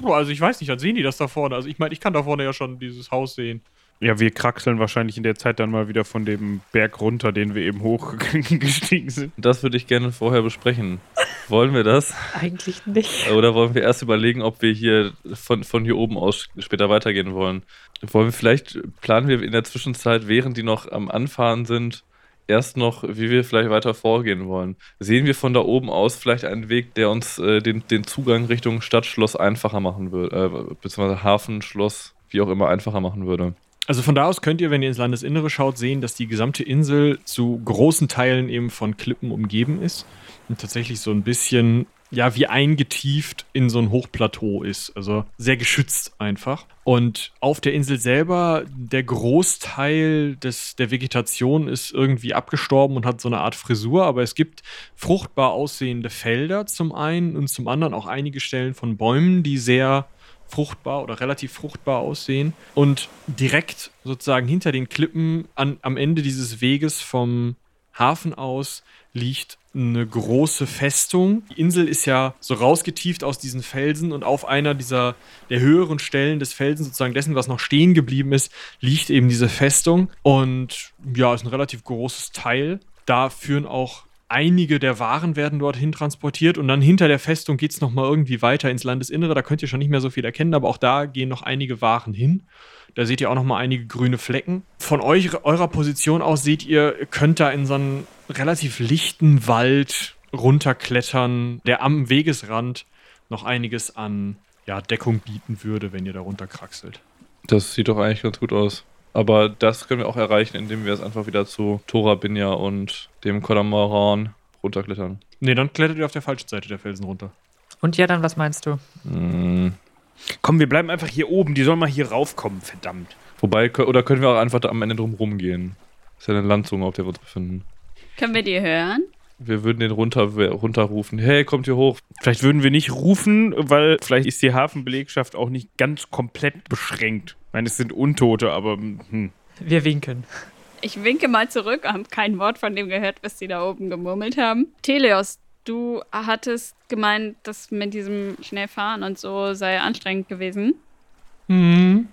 also ich weiß nicht, dann sehen die das da vorne. Also ich meine, ich kann da vorne ja schon dieses Haus sehen. Ja, wir kraxeln wahrscheinlich in der Zeit dann mal wieder von dem Berg runter, den wir eben hochgestiegen sind. Das würde ich gerne vorher besprechen. Wollen wir das? Eigentlich nicht. Oder wollen wir erst überlegen, ob wir hier von, von hier oben aus später weitergehen wollen? Wollen wir vielleicht, planen wir in der Zwischenzeit, während die noch am Anfahren sind, erst noch, wie wir vielleicht weiter vorgehen wollen? Sehen wir von da oben aus vielleicht einen Weg, der uns äh, den, den Zugang Richtung Stadtschloss einfacher machen würde, äh, beziehungsweise Hafen, Schloss, wie auch immer, einfacher machen würde? Also von da aus könnt ihr, wenn ihr ins Landesinnere schaut, sehen, dass die gesamte Insel zu großen Teilen eben von Klippen umgeben ist und tatsächlich so ein bisschen, ja, wie eingetieft in so ein Hochplateau ist. Also sehr geschützt einfach. Und auf der Insel selber, der Großteil des, der Vegetation ist irgendwie abgestorben und hat so eine Art Frisur, aber es gibt fruchtbar aussehende Felder zum einen und zum anderen auch einige Stellen von Bäumen, die sehr fruchtbar oder relativ fruchtbar aussehen. Und direkt sozusagen hinter den Klippen an, am Ende dieses Weges vom Hafen aus liegt eine große Festung. Die Insel ist ja so rausgetieft aus diesen Felsen und auf einer dieser der höheren Stellen des Felsens, sozusagen dessen, was noch stehen geblieben ist, liegt eben diese Festung. Und ja, ist ein relativ großes Teil. Da führen auch einige der Waren werden dorthin transportiert und dann hinter der Festung geht es nochmal irgendwie weiter ins Landesinnere. Da könnt ihr schon nicht mehr so viel erkennen, aber auch da gehen noch einige Waren hin. Da seht ihr auch nochmal einige grüne Flecken. Von euch, eurer Position aus seht ihr, könnt da in so einen relativ lichten Wald runterklettern, der am Wegesrand noch einiges an ja, Deckung bieten würde, wenn ihr da runterkraxelt. Das sieht doch eigentlich ganz gut aus. Aber das können wir auch erreichen, indem wir es einfach wieder zu Tora Binja und dem Kodamaran runterklettern. Ne, dann klettert ihr auf der falschen Seite der Felsen runter. Und ja, dann, was meinst du? Hm. Komm, wir bleiben einfach hier oben. Die sollen mal hier raufkommen, verdammt. Wobei, oder können wir auch einfach da am Ende drum rumgehen? ist ja eine Landzunge, auf der wir uns befinden. Können wir die hören? Wir würden den runter, runterrufen. Hey, kommt hier hoch. Vielleicht würden wir nicht rufen, weil vielleicht ist die Hafenbelegschaft auch nicht ganz komplett beschränkt. Ich meine, es sind Untote, aber hm. Wir winken. Ich winke mal zurück, habe kein Wort von dem gehört, was die da oben gemurmelt haben. Teleos, du hattest gemeint, dass mit diesem Schnellfahren und so sei anstrengend gewesen. Hm.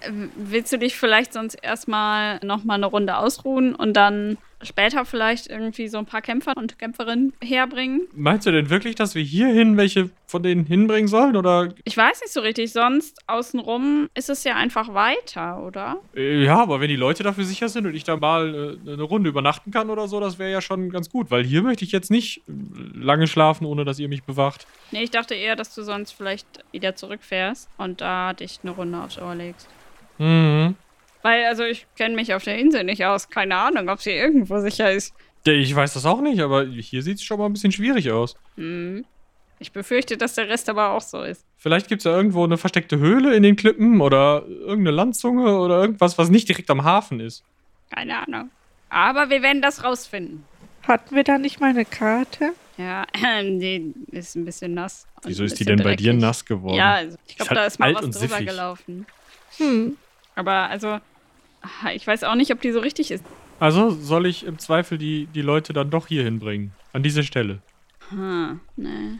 Äh, Willst du dich vielleicht sonst erstmal nochmal eine Runde ausruhen und dann später vielleicht irgendwie so ein paar Kämpfer und Kämpferinnen herbringen? Meinst du denn wirklich, dass wir hierhin welche von denen hinbringen sollen? Oder Ich weiß nicht so richtig, sonst außenrum ist es ja einfach weiter, oder? Äh, Ja, aber wenn die Leute dafür sicher sind und ich da mal äh, eine Runde übernachten kann oder so, das wäre ja schon ganz gut, weil hier möchte ich jetzt nicht äh, lange schlafen, ohne dass ihr mich bewacht. Nee, ich dachte eher, dass du sonst vielleicht wieder zurückfährst und da dich eine Runde aufs Ohr legst. Mhm. Weil, also ich kenne mich auf der Insel nicht aus. Keine Ahnung, ob sie irgendwo sicher ist. Ich weiß das auch nicht, aber hier sieht es schon mal ein bisschen schwierig aus. Hm. Ich befürchte, dass der Rest aber auch so ist. Vielleicht gibt es ja irgendwo eine versteckte Höhle in den Klippen oder irgendeine Landzunge oder irgendwas, was nicht direkt am Hafen ist. Keine Ahnung. Aber wir werden das rausfinden. Hatten wir da nicht mal eine Karte? Ja, die ist ein bisschen nass. Wieso ist die denn bei dir dreckig. nass geworden? Ja, also ich glaube, halt da ist mal was drüber siffig. gelaufen. Hm. Aber also, ich weiß auch nicht, ob die so richtig ist. Also soll ich im Zweifel die, die Leute dann doch hier hinbringen. An diese Stelle. Hm, nee.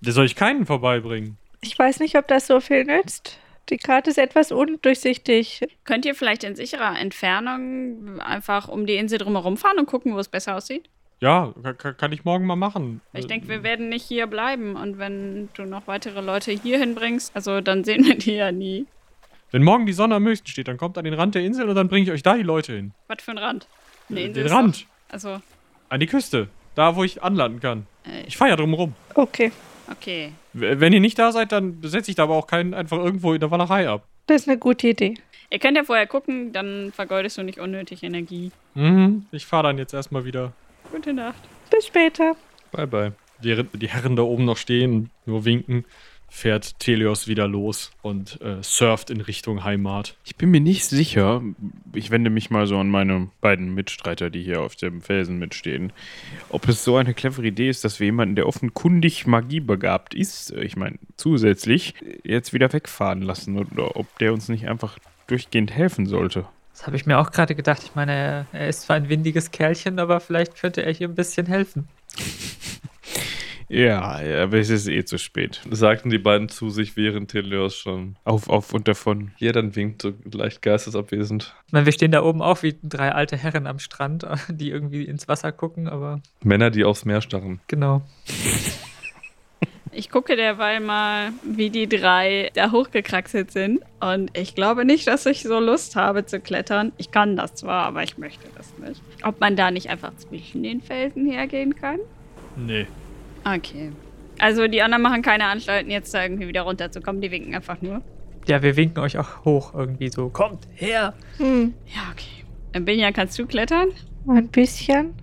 Da soll ich keinen vorbeibringen. Ich weiß nicht, ob das so viel nützt. Die Karte ist etwas undurchsichtig. Könnt ihr vielleicht in sicherer Entfernung einfach um die Insel drumherum fahren und gucken, wo es besser aussieht? Ja, ka- ka- kann ich morgen mal machen. Ich denke, wir werden nicht hier bleiben. Und wenn du noch weitere Leute hier hinbringst, also dann sehen wir die ja nie. Wenn morgen die Sonne am höchsten steht, dann kommt an den Rand der Insel und dann bringe ich euch da die Leute hin. Was für ein Rand? Eine Insel den ist Rand. Doch, also, An die Küste. Da, wo ich anlanden kann. äh, Ich fahre ja drumherum. Okay, okay. Wenn ihr nicht da seid, dann setze ich da aber auch keinen einfach irgendwo in der Wallerei ab. das ist eine gute Idee. Ihr könnt ja vorher gucken, dann vergeudest du nicht unnötig Energie. Mhm. Ich fahre dann jetzt erstmal wieder. Gute Nacht. Bis später. Bye, bye. Während die Herren da oben noch stehen, nur winken, fährt Telios wieder los und äh, surft in Richtung Heimat. Ich bin mir nicht sicher. Ich wende mich mal so an meine beiden Mitstreiter, die hier auf dem Felsen mitstehen. Ob es so eine clevere Idee ist, dass wir jemanden, der offenkundig magiebegabt ist, ich meine zusätzlich, jetzt wieder wegfahren lassen oder ob der uns nicht einfach durchgehend helfen sollte. Das habe ich mir auch gerade gedacht. Ich meine, er, er ist zwar ein windiges Kerlchen, aber vielleicht könnte er hier ein bisschen helfen. Ja, ja, aber es ist eh zu spät. Sagten die beiden zu sich, während Teleos schon. Auf, auf und davon. Hier dann winkt, so leicht geistesabwesend. Ich meine, wir stehen da oben auch wie drei alte Herren am Strand, die irgendwie ins Wasser gucken, aber Männer, die aufs Meer starren. genau. Ich gucke derweil mal, wie die drei da hochgekraxelt sind. Und ich glaube nicht, dass ich so Lust habe zu klettern. Ich kann das zwar, aber ich möchte das nicht. Ob man da nicht einfach zwischen den Felsen hergehen kann? Nee. Okay. Also die anderen machen keine Anstalten, jetzt da irgendwie wieder runterzukommen. Die winken einfach nur. Ja, wir winken euch auch hoch irgendwie so. Kommt her! Hm. Ja, okay. Äh, Binja, kannst du klettern? Ein bisschen.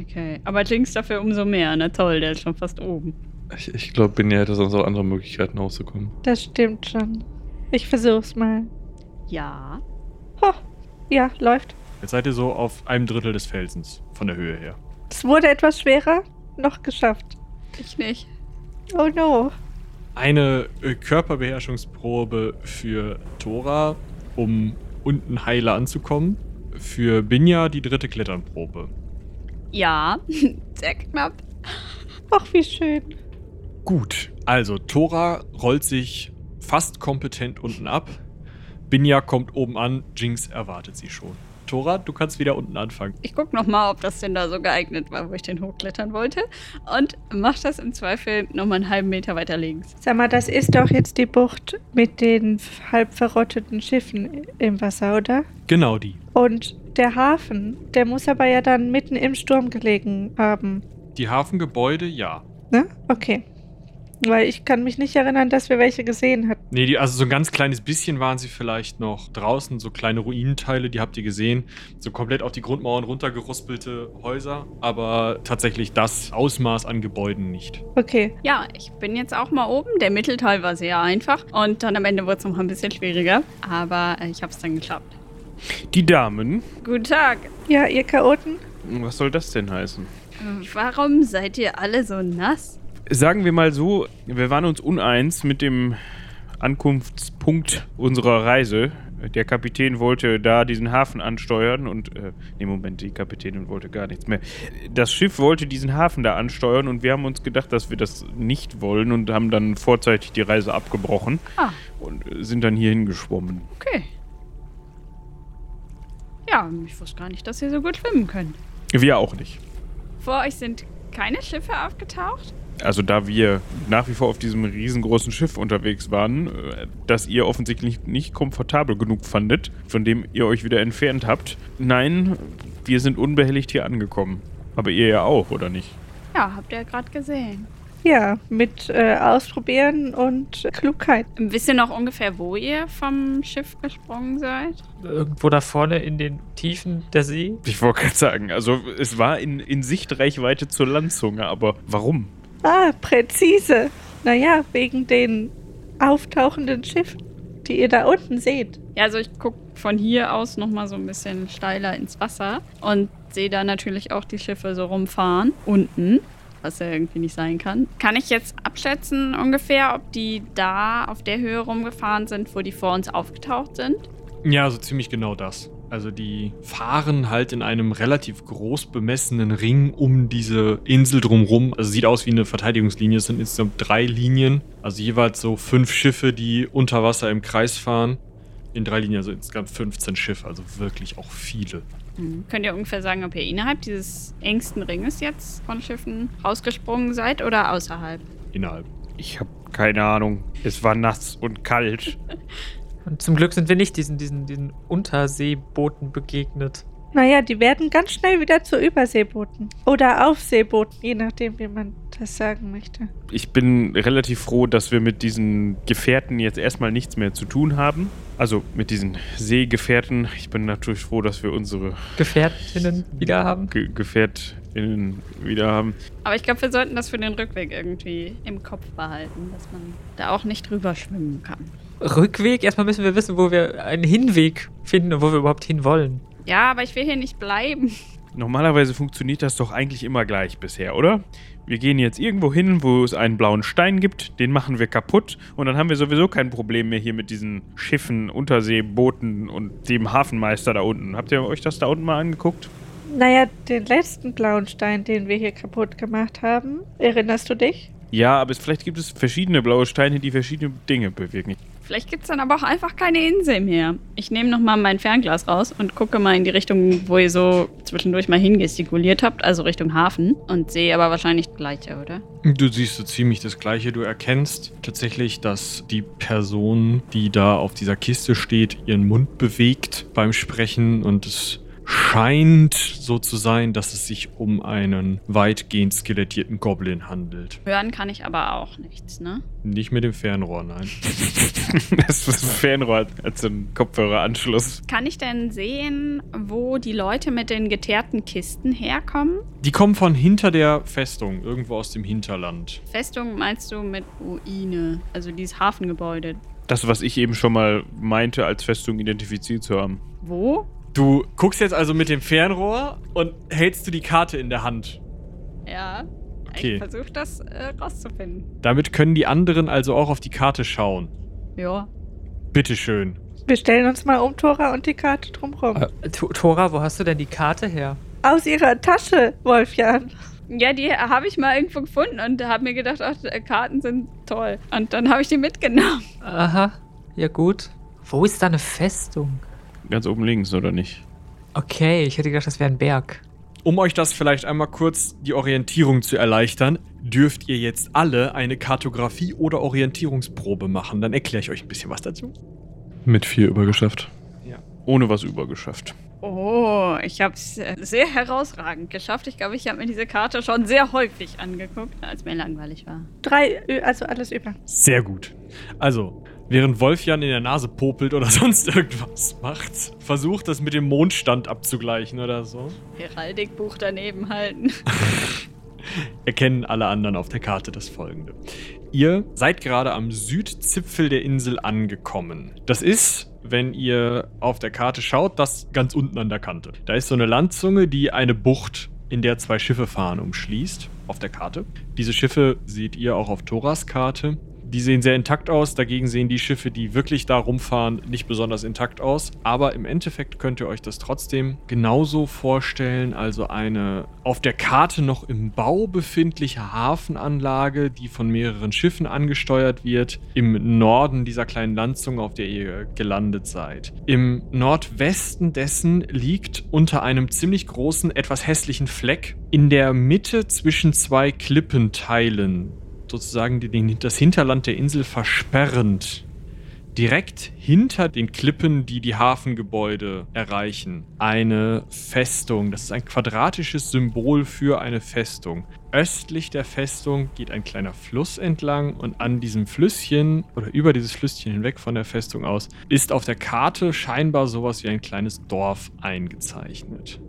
Okay. Aber Jinx dafür umso mehr. Na toll, der ist schon fast oben. Ich, ich glaube, Binja hätte sonst auch andere Möglichkeiten hochzukommen. Das stimmt schon. Ich versuch's mal. Ja. Ho. Ja, läuft. Jetzt seid ihr so auf einem Drittel des Felsens von der Höhe her. Es wurde etwas schwerer. Noch geschafft. Ich nicht. Oh no. Eine äh, Körperbeherrschungsprobe für Tora, um unten heile anzukommen. Für Binja die dritte Kletternprobe. Ja. Sehr knapp. Ach, wie schön. Gut, also Tora rollt sich fast kompetent unten ab. Binja kommt oben an, Jinx erwartet sie schon. Tora, du kannst wieder unten anfangen. Ich guck noch mal, ob das denn da so geeignet war, wo ich den hochklettern wollte. Und mach das im Zweifel noch mal einen halben Meter weiter links. Sag mal, das ist doch jetzt die Bucht mit den halb verrotteten Schiffen im Wasser, oder? Genau die. Und der Hafen, der muss aber ja dann mitten im Sturm gelegen haben. Die Hafengebäude, ja. Ne? Okay. Weil ich kann mich nicht erinnern, dass wir welche gesehen hatten. Nee, die, also so ein ganz kleines bisschen waren sie vielleicht noch draußen, so kleine Ruinenteile, die habt ihr gesehen. So komplett auf die Grundmauern runtergeruspelte Häuser, aber tatsächlich das Ausmaß an Gebäuden nicht. Okay. Ja, ich bin jetzt auch mal oben. Der Mittelteil war sehr einfach. Und dann am Ende wurde es noch ein bisschen schwieriger. Aber äh, ich hab's dann geklappt. Die Damen, Guten Tag. Ja, ihr Chaoten? was soll das denn heißen? Warum seid ihr alle so nass? Sagen wir mal so, wir waren uns uneins mit dem Ankunftspunkt unserer Reise. Der Kapitän wollte da diesen Hafen ansteuern und, äh, nee, Moment, die Kapitänin wollte gar nichts mehr. Das Schiff wollte diesen Hafen da ansteuern und wir haben uns gedacht, dass wir das nicht wollen und haben dann vorzeitig die Reise abgebrochen Ah. und sind dann hier hingeschwommen. Okay. Ja, ich wusste gar nicht, dass ihr so gut schwimmen könnt. Wir auch nicht. Vor euch sind keine Schiffe aufgetaucht? Also da wir nach wie vor auf diesem riesengroßen Schiff unterwegs waren, äh, das ihr offensichtlich nicht komfortabel genug fandet, von dem ihr euch wieder entfernt habt. Nein, wir sind unbehelligt hier angekommen. Aber ihr ja auch, oder nicht? Ja, habt ihr ja gerade gesehen. Ja, mit äh, Ausprobieren und Klugheit. Wisst ihr noch ungefähr, wo ihr vom Schiff gesprungen seid? Irgendwo da vorne in den Tiefen der See. Ich wollte gerade sagen, also es war in, in Sichtreichweite zur Landzunge, aber warum? Ah, präzise. Naja, wegen den auftauchenden Schiffen, die ihr da unten seht. Ja, also ich gucke von hier aus nochmal so ein bisschen steiler ins Wasser und sehe da natürlich auch die Schiffe so rumfahren. Unten. Was ja irgendwie nicht sein kann. Kann ich jetzt abschätzen ungefähr, ob die da auf der Höhe rumgefahren sind, wo die vor uns aufgetaucht sind? Ja, so ziemlich genau das. Also die fahren halt in einem relativ groß bemessenen Ring um diese Insel drumrum. Also sieht aus wie eine Verteidigungslinie. Es sind insgesamt drei Linien. Also jeweils so fünf Schiffe, die unter Wasser im Kreis fahren. In drei Linien, also insgesamt 15 Schiffe. Also wirklich auch viele. Hm. Könnt ihr ungefähr sagen, ob ihr innerhalb dieses engsten Ringes jetzt von Schiffen rausgesprungen seid oder außerhalb? Innerhalb. Ich habe keine Ahnung. Es war nass und kalt. Und zum Glück sind wir nicht diesen, diesen, diesen Unterseebooten begegnet. Naja, die werden ganz schnell wieder zu Überseebooten. Oder Aufseebooten, je nachdem, wie man das sagen möchte. Ich bin relativ froh, dass wir mit diesen Gefährten jetzt erstmal nichts mehr zu tun haben. Also mit diesen Seegefährten. Ich bin natürlich froh, dass wir unsere Gefährtinnen wieder haben. Ge Gefährtinnen wieder haben. Aber ich glaube, wir sollten das für den Rückweg irgendwie im Kopf behalten, dass man da auch nicht drüber schwimmen kann. Rückweg? Erstmal müssen wir wissen, wo wir einen Hinweg finden und wo wir überhaupt hinwollen. Ja, aber ich will hier nicht bleiben. Normalerweise funktioniert das doch eigentlich immer gleich bisher, oder? Wir gehen jetzt irgendwo hin, wo es einen blauen Stein gibt, den machen wir kaputt und dann haben wir sowieso kein Problem mehr hier mit diesen Schiffen, Unterseebooten und dem Hafenmeister da unten. Habt ihr euch das da unten mal angeguckt? Naja, den letzten blauen Stein, den wir hier kaputt gemacht haben, erinnerst du dich? Ja, aber es, vielleicht gibt es verschiedene blaue Steine, die verschiedene Dinge bewirken. Vielleicht gibt es dann aber auch einfach keine Insel mehr. Ich nehme nochmal mein Fernglas raus und gucke mal in die Richtung, wo ihr so zwischendurch mal hingestikuliert habt, also Richtung Hafen. Und sehe aber wahrscheinlich das Gleiche, oder? Du siehst so ziemlich das Gleiche. Du erkennst tatsächlich, dass die Person, die da auf dieser Kiste steht, ihren Mund bewegt beim Sprechen und es scheint so zu sein, dass es sich um einen weitgehend skelettierten Goblin handelt. Hören kann ich aber auch nichts, ne? Nicht mit dem Fernrohr, nein. das ist ein Fernrohr als ein Kopfhöreranschluss. Kann ich denn sehen, wo die Leute mit den geteerten Kisten herkommen? Die kommen von hinter der Festung, irgendwo aus dem Hinterland. Festung meinst du mit Ruine, also dieses Hafengebäude. Das, was ich eben schon mal meinte, als Festung identifiziert zu haben. Wo? Du guckst jetzt also mit dem Fernrohr und hältst du die Karte in der Hand. Ja. Okay. Ich versuche das äh, rauszufinden. Damit können die anderen also auch auf die Karte schauen. Ja. Bitteschön. Wir stellen uns mal um Tora und die Karte drumherum. Äh, Tora, wo hast du denn die Karte her? Aus ihrer Tasche, Wolfjan. Ja, die habe ich mal irgendwo gefunden und habe mir gedacht, ach, äh, Karten sind toll. Und dann habe ich die mitgenommen. Aha, ja gut. Wo ist da eine Festung? Ganz oben links, oder nicht? Okay, ich hätte gedacht, das wäre ein Berg. Um euch das vielleicht einmal kurz die Orientierung zu erleichtern, dürft ihr jetzt alle eine Kartografie- oder Orientierungsprobe machen. Dann erkläre ich euch ein bisschen was dazu. Mit vier übergeschafft. Ohne was übergeschafft. Oh, ich habe es sehr herausragend geschafft. Ich glaube, ich habe mir diese Karte schon sehr häufig angeguckt, als mir langweilig war. Drei, also alles über. Sehr gut. Also, während Wolfjan in der Nase popelt oder sonst irgendwas macht, versucht das mit dem Mondstand abzugleichen oder so. Heraldikbuch daneben halten. erkennen alle anderen auf der Karte das folgende. Ihr seid gerade am Südzipfel der Insel angekommen. Das ist, wenn ihr auf der Karte schaut, das ganz unten an der Kante. Da ist so eine Landzunge, die eine Bucht, in der zwei Schiffe fahren, umschließt, auf der Karte. Diese Schiffe seht ihr auch auf Thoras Karte. Die sehen sehr intakt aus, dagegen sehen die Schiffe, die wirklich da rumfahren, nicht besonders intakt aus. Aber im Endeffekt könnt ihr euch das trotzdem genauso vorstellen. Also eine auf der Karte noch im Bau befindliche Hafenanlage, die von mehreren Schiffen angesteuert wird, im Norden dieser kleinen Landzunge, auf der ihr gelandet seid. Im Nordwesten dessen liegt unter einem ziemlich großen, etwas hässlichen Fleck in der Mitte zwischen zwei Klippenteilen sozusagen die, das Hinterland der Insel versperrend direkt hinter den Klippen, die die Hafengebäude erreichen, eine Festung. Das ist ein quadratisches Symbol für eine Festung. Östlich der Festung geht ein kleiner Fluss entlang und an diesem Flüsschen oder über dieses Flüsschen hinweg von der Festung aus ist auf der Karte scheinbar sowas wie ein kleines Dorf eingezeichnet.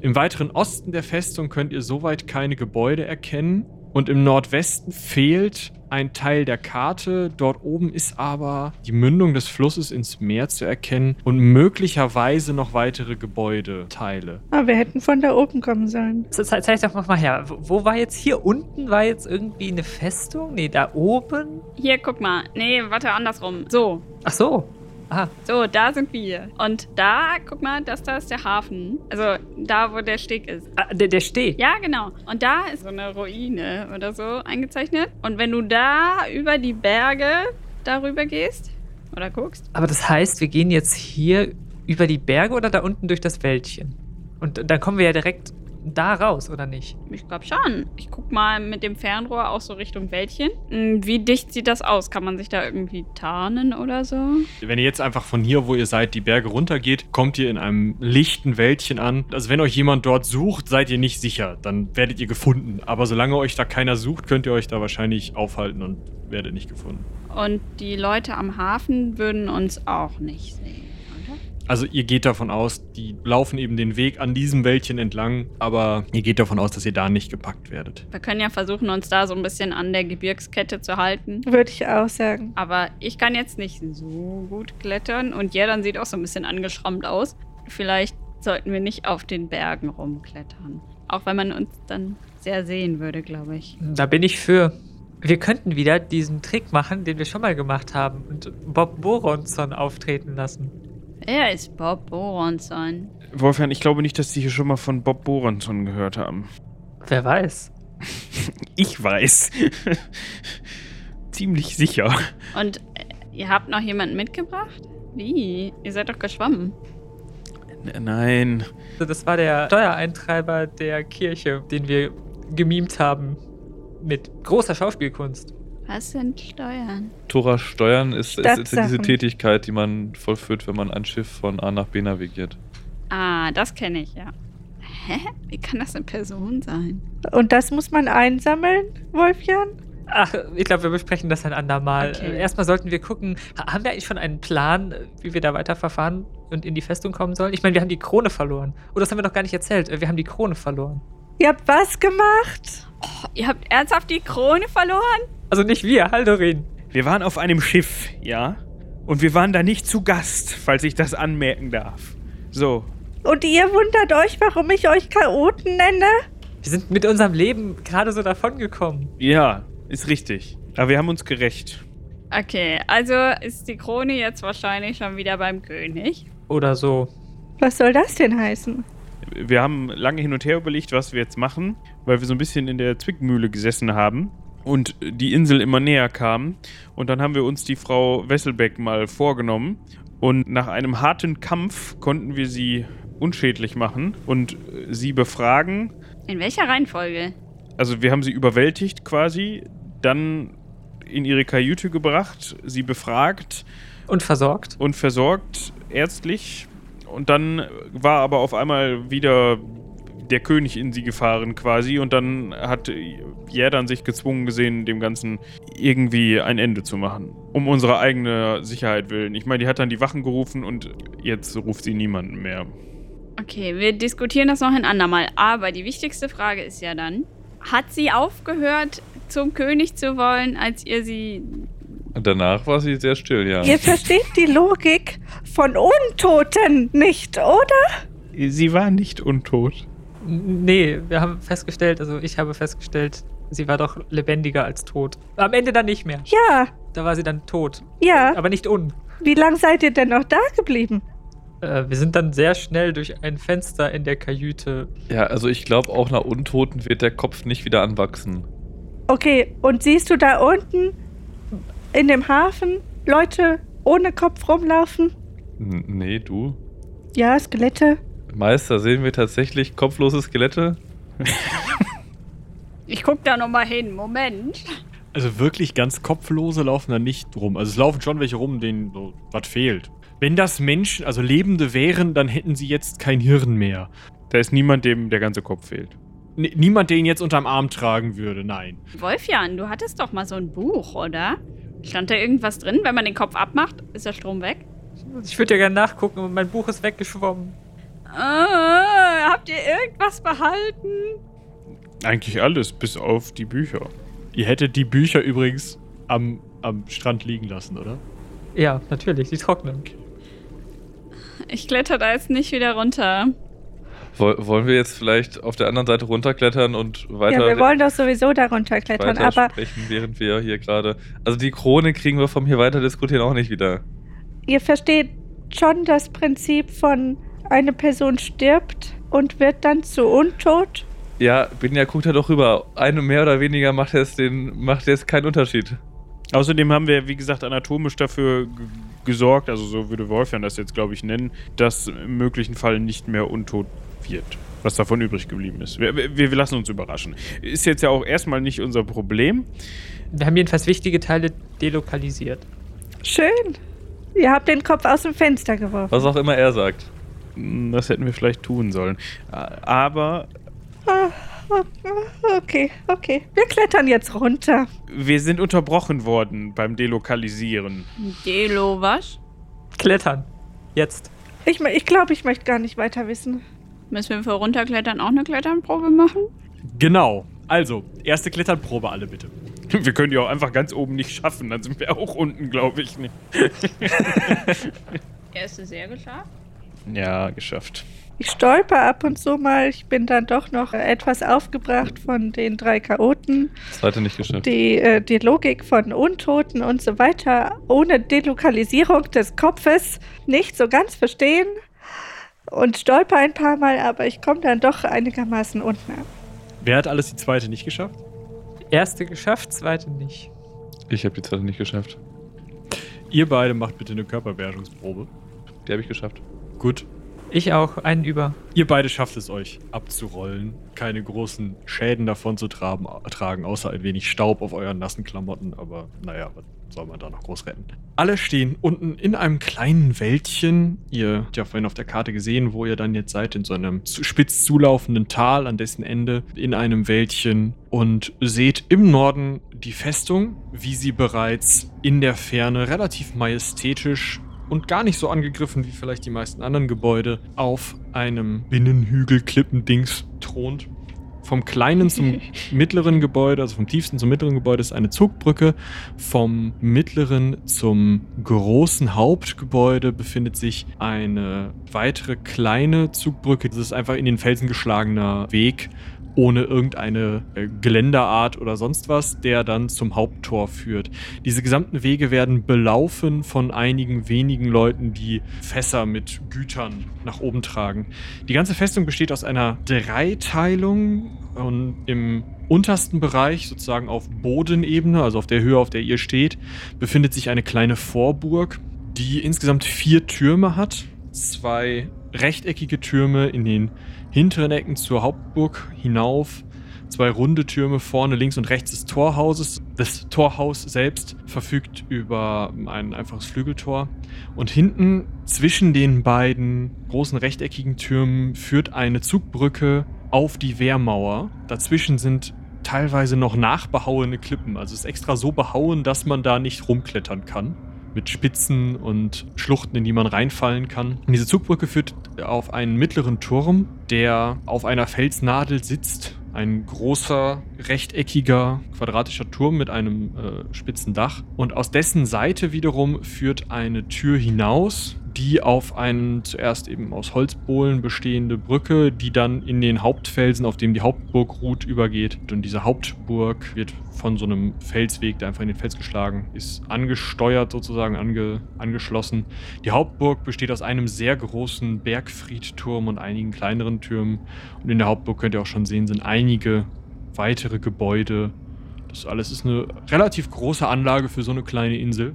Im weiteren Osten der Festung könnt ihr soweit keine Gebäude erkennen und im Nordwesten fehlt ein Teil der Karte. Dort oben ist aber die Mündung des Flusses ins Meer zu erkennen und möglicherweise noch weitere Gebäudeteile. Ah, wir hätten von da oben kommen sollen. Ze- ze- Zeig doch mal her. Wo- Wo war jetzt hier unten? War jetzt irgendwie eine Festung? Nee, da oben? Hier, guck mal. Nee, warte, andersrum. So, Ach so. Ah, so, da sind wir. Und da, guck mal, das da ist der Hafen. Also da, wo der Steg ist. ah, der, der steht. Ja, genau. Und da ist so eine Ruine oder so eingezeichnet. Und wenn du da über die Berge darüber gehst oder guckst, Aber das heißt, wir gehen jetzt hier über die Berge oder da unten durch das Wäldchen? Und dann kommen wir ja direkt da raus, oder nicht? ich glaube schon. Ich guck mal mit dem Fernrohr auch so Richtung Wäldchen. Hm, Wie dicht sieht das aus? Kann man sich da irgendwie tarnen oder so? Wenn ihr jetzt einfach von hier, wo ihr seid, die Berge runtergeht, kommt ihr in einem lichten Wäldchen an. Also wenn euch jemand dort sucht, seid ihr nicht sicher. Dann werdet ihr gefunden. Aber solange euch da keiner sucht, könnt ihr euch da wahrscheinlich aufhalten und werdet nicht gefunden. Und die Leute am Hafen würden uns auch nicht sehen? Also ihr geht davon aus, die laufen eben den Weg an diesem Wäldchen entlang, aber ihr geht davon aus, dass ihr da nicht gepackt werdet. Wir können ja versuchen, uns da so ein bisschen an der Gebirgskette zu halten. Würde ich auch sagen. Aber ich kann jetzt nicht so gut klettern und Jerdan sieht auch so ein bisschen angeschrammt aus. Vielleicht sollten wir nicht auf den Bergen rumklettern. Auch wenn man uns dann sehr sehen würde, glaube ich. Da bin ich für. Wir könnten wieder diesen Trick machen, den wir schon mal gemacht haben und Bob Boronson auftreten lassen. Er ist Bob Boronson. Wolfgang, ich glaube nicht, dass die hier schon mal von Bob Boranson gehört haben. Wer weiß. Ich weiß. Ziemlich sicher. Und äh, ihr habt noch jemanden mitgebracht? Wie? Ihr seid doch geschwommen. N- Nein. Also Das war der Steuereintreiber der Kirche, den wir gemimt haben. Mit großer Schauspielkunst. Was sind Steuern? Tora Steuern ist, ist, ist diese. Tätigkeit, die man vollführt, wenn man ein Schiff von A nach B navigiert. Ah, das kenne ich, ja. Hä? Wie kann das eine Person sein? Und das muss man einsammeln, Wolfjan? Ach, ich glaube, wir besprechen das ein andermal. Okay. Äh, Erstmal sollten wir gucken, ha- haben wir eigentlich schon einen Plan, äh, wie wir da weiterverfahren und in die Festung kommen sollen? Ich meine, wir haben die Krone verloren. Oh, das haben wir noch gar nicht erzählt. Äh, Wir haben die Krone verloren. Ihr habt was gemacht? Ihr habt ernsthaft die Krone verloren? Also nicht wir, Haldorin. Wir waren auf einem Schiff, ja? Und wir waren da nicht zu Gast, falls ich das anmerken darf. So. Und ihr wundert euch, warum ich euch Chaoten nenne? Wir sind mit unserem Leben gerade so davongekommen. Ja, ist richtig. Aber wir haben uns gerecht. Okay, also ist die Krone jetzt wahrscheinlich schon wieder beim König. Oder so. Was soll das denn heißen? Wir haben lange hin und her überlegt, was wir jetzt machen, weil wir so ein bisschen in der Zwickmühle gesessen haben und die Insel immer näher kam. Und dann haben wir uns die Frau Wesselbeck mal vorgenommen. Und nach einem harten Kampf konnten wir sie unschädlich machen und äh, sie befragen. In welcher Reihenfolge? Also wir haben sie überwältigt quasi, dann in ihre Kajüte gebracht, sie befragt Und versorgt. und versorgt ärztlich. Und dann war aber auf einmal wieder der König in sie gefahren quasi. Und dann hat Jerdan sich gezwungen gesehen, dem Ganzen irgendwie ein Ende zu machen. Um unsere eigene Sicherheit willen. Ich meine, die hat dann die Wachen gerufen und jetzt ruft sie niemanden mehr. Okay, wir diskutieren das noch ein andermal. Aber die wichtigste Frage ist ja dann, hat sie aufgehört, zum König zu wollen, als ihr sie... Und danach war sie sehr still, ja. Ihr versteht die Logik von Untoten nicht, oder? Sie war nicht untot. Nee, wir haben festgestellt, also ich habe festgestellt, sie war doch lebendiger als tot. Am Ende dann nicht mehr. Ja, Da war sie dann tot. ja. Aber nicht un. Wie lange seid ihr denn noch da geblieben? Äh, wir sind dann sehr schnell durch ein Fenster in der Kajüte. Ja, also ich glaube, auch nach Untoten wird der Kopf nicht wieder anwachsen. Okay, und siehst du da unten in dem Hafen Leute ohne Kopf rumlaufen? N nee, du? Ja, Skelette. Meister, sehen wir tatsächlich kopflose Skelette? Ich guck da noch mal hin, Moment. Also wirklich ganz kopflose laufen da nicht rum. Also es laufen schon welche rum, denen so was fehlt. Wenn das Menschen, also Lebende wären, dann hätten sie jetzt kein Hirn mehr. Da ist niemand, dem der ganze Kopf fehlt. N niemand, der ihn jetzt unterm Arm tragen würde, nein. Wolfjan, du hattest doch mal so ein Buch, oder? Stand da irgendwas drin? Wenn man den Kopf abmacht, ist der Strom weg? Ich würde ja gerne nachgucken, aber mein Buch ist weggeschwommen. Ah, habt ihr irgendwas behalten? Eigentlich alles, bis auf die Bücher. Ihr hättet die Bücher übrigens am, am Strand liegen lassen, oder? Ja, natürlich, die trocknen. Ich kletter da jetzt nicht wieder runter. Woll- Wollen wir jetzt vielleicht auf der anderen Seite runterklettern und weiter, ja, wir wollen doch sowieso darunter klettern, weiter aber sprechen, während wir hier gerade. Also die Krone kriegen wir vom hier weiter diskutieren auch nicht wieder. ihr versteht schon das Prinzip von eine Person stirbt und wird dann zu untot. Ja, Binja guckt ja doch rüber. Eine mehr oder weniger macht jetzt den macht jetzt keinen Unterschied. Außerdem haben wir, wie gesagt, anatomisch dafür gesorgt, also so würde Wolfjan das jetzt, glaube ich, nennen, dass im möglichen Fall nicht mehr untot wird. Was davon übrig geblieben ist. Wir, wir, wir lassen uns überraschen. Ist jetzt ja auch erstmal nicht unser Problem. Wir haben jedenfalls wichtige Teile delokalisiert. Schön. Ihr habt den Kopf aus dem Fenster geworfen. Was auch immer er sagt. Hm, Das hätten wir vielleicht tun sollen. A- Aber Ah, Okay, okay. Wir klettern jetzt runter. wir sind unterbrochen worden beim Delokalisieren. Delo, was? Klettern. Jetzt. Ich, ich glaube, ich möchte gar nicht weiter wissen. Müssen wir für runterklettern auch eine Kletternprobe machen? Genau. Also, erste Kletternprobe alle bitte. Wir können die auch einfach ganz oben nicht schaffen, dann sind wir auch unten, glaube ich. Nicht. Erste sehr geschafft. Ja, geschafft. Ich stolper ab und zu mal. Ich bin dann doch noch etwas aufgebracht von den drei Chaoten. Zweite nicht geschafft. Die, äh, die Logik von Untoten und so weiter ohne Delokalisierung des Kopfes nicht so ganz verstehen. Und stolper ein paar Mal, aber ich komme dann doch einigermaßen unten an. Wer hat alles die zweite nicht geschafft? Erste geschafft, zweite nicht. Ich habe die zweite nicht geschafft. Ihr beide macht bitte eine Körperbeherrschungsprobe. Die habe ich geschafft. Gut. Ich auch, einen über. Ihr beide schafft es euch abzurollen, keine großen Schäden davon zu traben, tragen, außer ein wenig Staub auf euren nassen Klamotten, aber naja, was soll man da noch groß retten? Alle stehen unten in einem kleinen Wäldchen. Ihr habt ja vorhin auf der Karte gesehen, wo ihr dann jetzt seid, in so einem spitz zulaufenden Tal, an dessen Ende in einem Wäldchen und seht im Norden die Festung, wie sie bereits in der Ferne relativ majestätisch und gar nicht so angegriffen wie vielleicht die meisten anderen Gebäude auf einem Binnenhügel-Klippendings thront. Vom kleinen zum mittleren Gebäude, also vom tiefsten zum mittleren Gebäude ist eine Zugbrücke. Vom mittleren zum großen Hauptgebäude befindet sich eine weitere kleine Zugbrücke. Das ist einfach in den Felsen geschlagener Weg ohne irgendeine äh, Geländerart oder sonst was, der dann zum Haupttor führt. Diese gesamten Wege werden belaufen von einigen wenigen Leuten, die Fässer mit Gütern nach oben tragen. Die ganze Festung besteht aus einer Dreiteilung und im untersten Bereich, sozusagen auf Bodenebene, also auf der Höhe, auf der ihr steht, befindet sich eine kleine Vorburg, die insgesamt vier Türme hat. Zwei rechteckige Türme in den hinteren Ecken zur Hauptburg hinauf. Zwei runde Türme vorne links und rechts des Torhauses. Das Torhaus selbst verfügt über ein einfaches Flügeltor. Und hinten zwischen den beiden großen rechteckigen Türmen führt eine Zugbrücke auf die Wehrmauer. Dazwischen sind teilweise noch nachbehauene Klippen. Also es ist extra so behauen, dass man da nicht rumklettern kann mit Spitzen und Schluchten, in die man reinfallen kann. Und diese Zugbrücke führt auf einen mittleren Turm, der auf einer Felsnadel sitzt. Ein großer, rechteckiger, quadratischer Turm mit einem äh, spitzen Dach. Und aus dessen Seite wiederum führt eine Tür hinaus, die auf einen zuerst eben aus Holzbohlen bestehende Brücke, die dann in den Hauptfelsen, auf dem die Hauptburg ruht, übergeht. Und diese Hauptburg wird von so einem Felsweg, der einfach in den Fels geschlagen ist, angesteuert sozusagen, ange, angeschlossen. Die Hauptburg besteht aus einem sehr großen Bergfriedturm und einigen kleineren Türmen. Und in der Hauptburg könnt ihr auch schon sehen, sind einige weitere Gebäude. Das alles ist eine relativ große Anlage für so eine kleine Insel.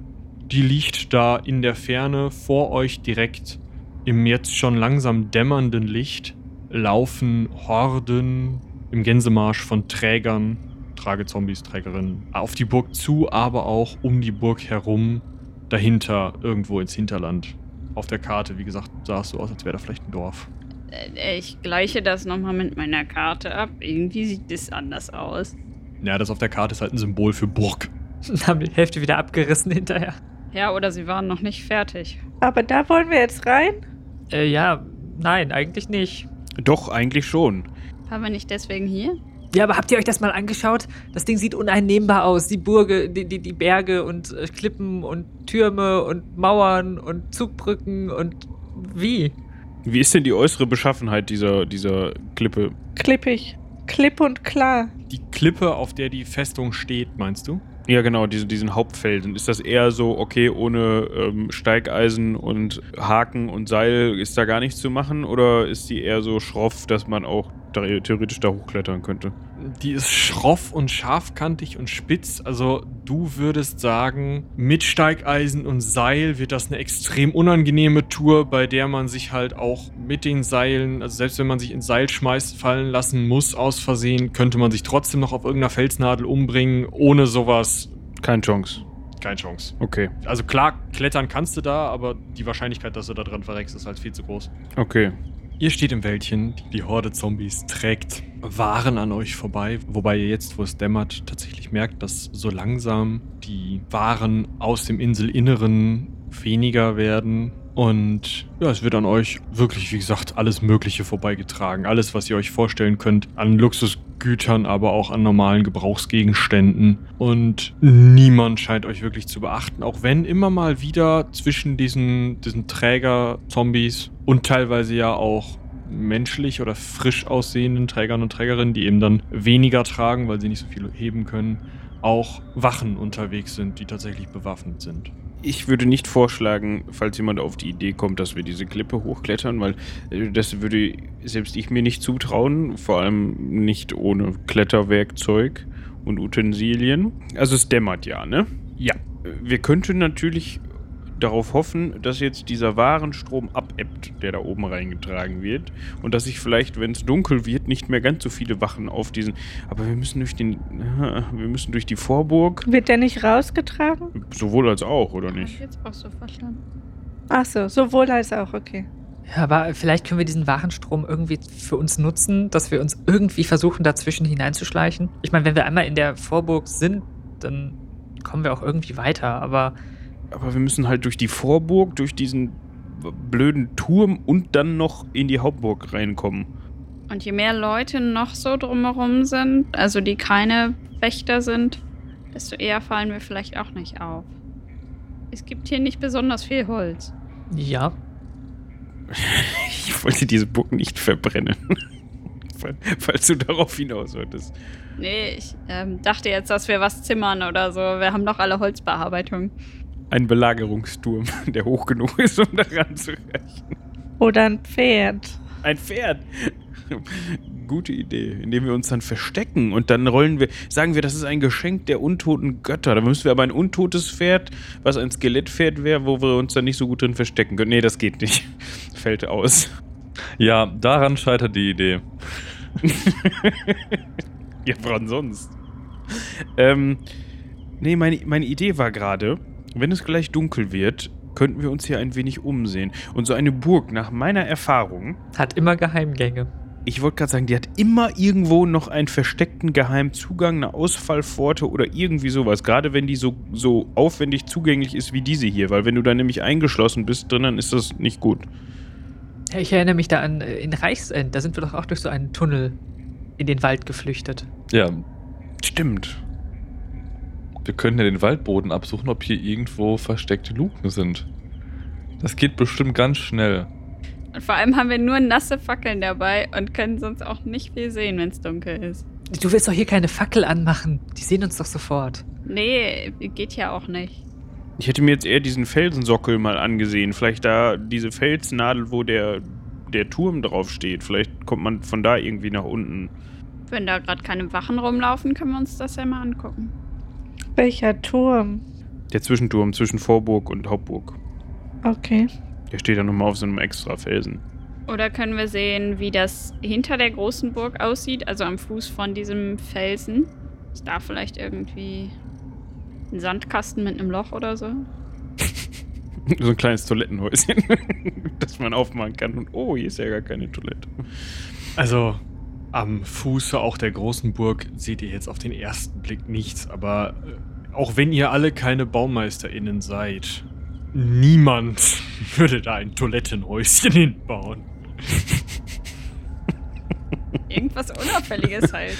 Die liegt da in der Ferne vor euch direkt im jetzt schon langsam dämmernden Licht laufen Horden im Gänsemarsch von Trägern, Tragezombies, Trägerinnen auf die Burg zu, aber auch um die Burg herum, dahinter, irgendwo ins Hinterland. Auf der Karte, wie gesagt, sah es so aus, als wäre da vielleicht ein Dorf. Äh, Ich gleiche das nochmal mit meiner Karte ab. Irgendwie sieht es anders aus. Ja, das auf der Karte ist halt ein Symbol für Burg. Haben die Hälfte wieder abgerissen hinterher. Ja, oder sie waren noch nicht fertig. Aber da wollen wir jetzt rein? Äh, ja, nein, eigentlich nicht. Doch, eigentlich schon. Waren wir nicht deswegen hier? Ja, aber habt ihr euch das mal angeschaut? Das Ding sieht uneinnehmbar aus. Die Burge, die, die, die Berge und äh, Klippen und Türme und Mauern und Zugbrücken und wie? Wie ist denn die äußere Beschaffenheit dieser, dieser Klippe? Klippig. Klipp und klar. Die Klippe, auf der die Festung steht, meinst du? Ja, genau, diese, diesen Hauptfelsen. Ist das eher so, okay, ohne ähm, Steigeisen und Haken und Seil ist da gar nichts zu machen? Oder ist die eher so schroff, dass man auch theoretisch da hochklettern könnte? Die ist schroff und scharfkantig und spitz. Also du würdest sagen, mit Steigeisen und Seil wird das eine extrem unangenehme Tour, bei der man sich halt auch mit den Seilen, also selbst wenn man sich ins Seil schmeißt, fallen lassen muss aus Versehen, könnte man sich trotzdem noch auf irgendeiner Felsnadel umbringen. Ohne sowas Keine Chance. keine Chance. Okay, Also klar, klettern kannst du da, aber die Wahrscheinlichkeit, dass du da dran verreckst, ist halt viel zu groß. okay. Ihr steht im Wäldchen, die Horde Zombies trägt Waren an euch vorbei, wobei ihr jetzt, wo es dämmert, tatsächlich merkt, dass so langsam die Waren aus dem Inselinneren weniger werden. Und ja, es wird an euch wirklich, wie gesagt, alles Mögliche vorbeigetragen. Alles, was ihr euch vorstellen könnt, an Luxusgütern, aber auch an normalen Gebrauchsgegenständen. Und niemand scheint euch wirklich zu beachten, auch wenn immer mal wieder zwischen diesen, diesen Träger-Zombies und teilweise ja auch menschlich oder frisch aussehenden Trägern und Trägerinnen, die eben dann weniger tragen, weil sie nicht so viel heben können, auch Wachen unterwegs sind, die tatsächlich bewaffnet sind. Ich würde nicht vorschlagen, falls jemand auf die Idee kommt, dass wir diese Klippe hochklettern, weil äh, das würde selbst ich mir nicht zutrauen, vor allem nicht ohne Kletterwerkzeug und Utensilien. Also es dämmert ja, ne? Ja. Wir könnten natürlich darauf hoffen, dass jetzt dieser Warenstrom abebbt, der da oben reingetragen wird. Und dass sich vielleicht, wenn es dunkel wird, nicht mehr ganz so viele Wachen auf diesen. Aber wir müssen durch den. Wir müssen durch die Vorburg. Wird der nicht rausgetragen? Sowohl als auch, oder Hab ich nicht? jetzt auch so verstanden. Ach so, sowohl als auch, okay. Ja, aber vielleicht können wir diesen Warenstrom irgendwie für uns nutzen, dass wir uns irgendwie versuchen, dazwischen hineinzuschleichen. Ich meine, wenn wir einmal in der Vorburg sind, dann kommen wir auch irgendwie weiter, aber Aber wir müssen halt durch die Vorburg, durch diesen blöden Turm und dann noch in die Hauptburg reinkommen. Und je mehr Leute noch so drumherum sind, also die keine Wächter sind, desto eher fallen wir vielleicht auch nicht auf. Es gibt hier nicht besonders viel Holz. ja. Ich wollte diese Burg nicht verbrennen. Fall- Falls du darauf hinaus wolltest. Nee, ich ähm, dachte jetzt, dass wir was zimmern oder so. Wir haben doch alle Holzbearbeitung. Ein Belagerungsturm, der hoch genug ist, um da ranzureichen. Oder ein Pferd. Ein Pferd. Gute Idee, indem wir uns dann verstecken und dann rollen wir, sagen wir, das ist ein Geschenk der untoten Götter. Da müssen wir aber ein untotes Pferd, was ein Skelettpferd wäre, wo wir uns dann nicht so gut drin verstecken können. Nee, das geht nicht. Fällt aus. Ja, daran scheitert die Idee. Ja, woran sonst? Ähm, nee, meine, meine Idee war gerade, wenn es gleich dunkel wird, könnten wir uns hier ein wenig umsehen. Und so eine Burg, nach meiner Erfahrung, Hat immer Geheimgänge. ich wollte gerade sagen, die hat immer irgendwo noch einen versteckten geheimen Zugang, eine Ausfallpforte oder irgendwie sowas. Gerade wenn die so, so aufwendig zugänglich ist wie diese hier. Weil wenn du da nämlich eingeschlossen bist drin, dann ist das nicht gut. Ich erinnere mich da an äh, in Reichsend, da sind wir doch auch durch so einen Tunnel in den Wald geflüchtet. Ja, Stimmt. Wir können ja den Waldboden absuchen, ob hier irgendwo versteckte Luken sind. Das geht bestimmt ganz schnell. Und vor allem haben wir nur nasse Fackeln dabei und können sonst auch nicht viel sehen, wenn es dunkel ist. Du willst doch hier keine Fackel anmachen. Die sehen uns doch sofort. Nee, geht ja auch nicht. Ich hätte mir jetzt eher diesen Felsensockel mal angesehen. Vielleicht da diese Felsnadel, wo der, der Turm drauf steht. Vielleicht kommt man von da irgendwie nach unten. Wenn da gerade keine Wachen rumlaufen, können wir uns das ja mal angucken. Welcher Turm? Der Zwischenturm zwischen Vorburg und Hauptburg. Okay. Der steht da nochmal auf so einem extra Felsen. Oder können wir sehen, wie das hinter der großen Burg aussieht, also am Fuß von diesem Felsen? Ist da vielleicht irgendwie ein Sandkasten mit einem Loch oder so? So ein kleines Toilettenhäuschen, das man aufmachen kann. Und oh, hier ist ja gar keine Toilette. Also am Fuße auch der großen Burg seht ihr jetzt auf den ersten Blick nichts, aber äh, auch wenn ihr alle keine BaumeisterInnen seid, niemand würde da ein Toilettenhäuschen hinbauen. Irgendwas Unauffälliges halt.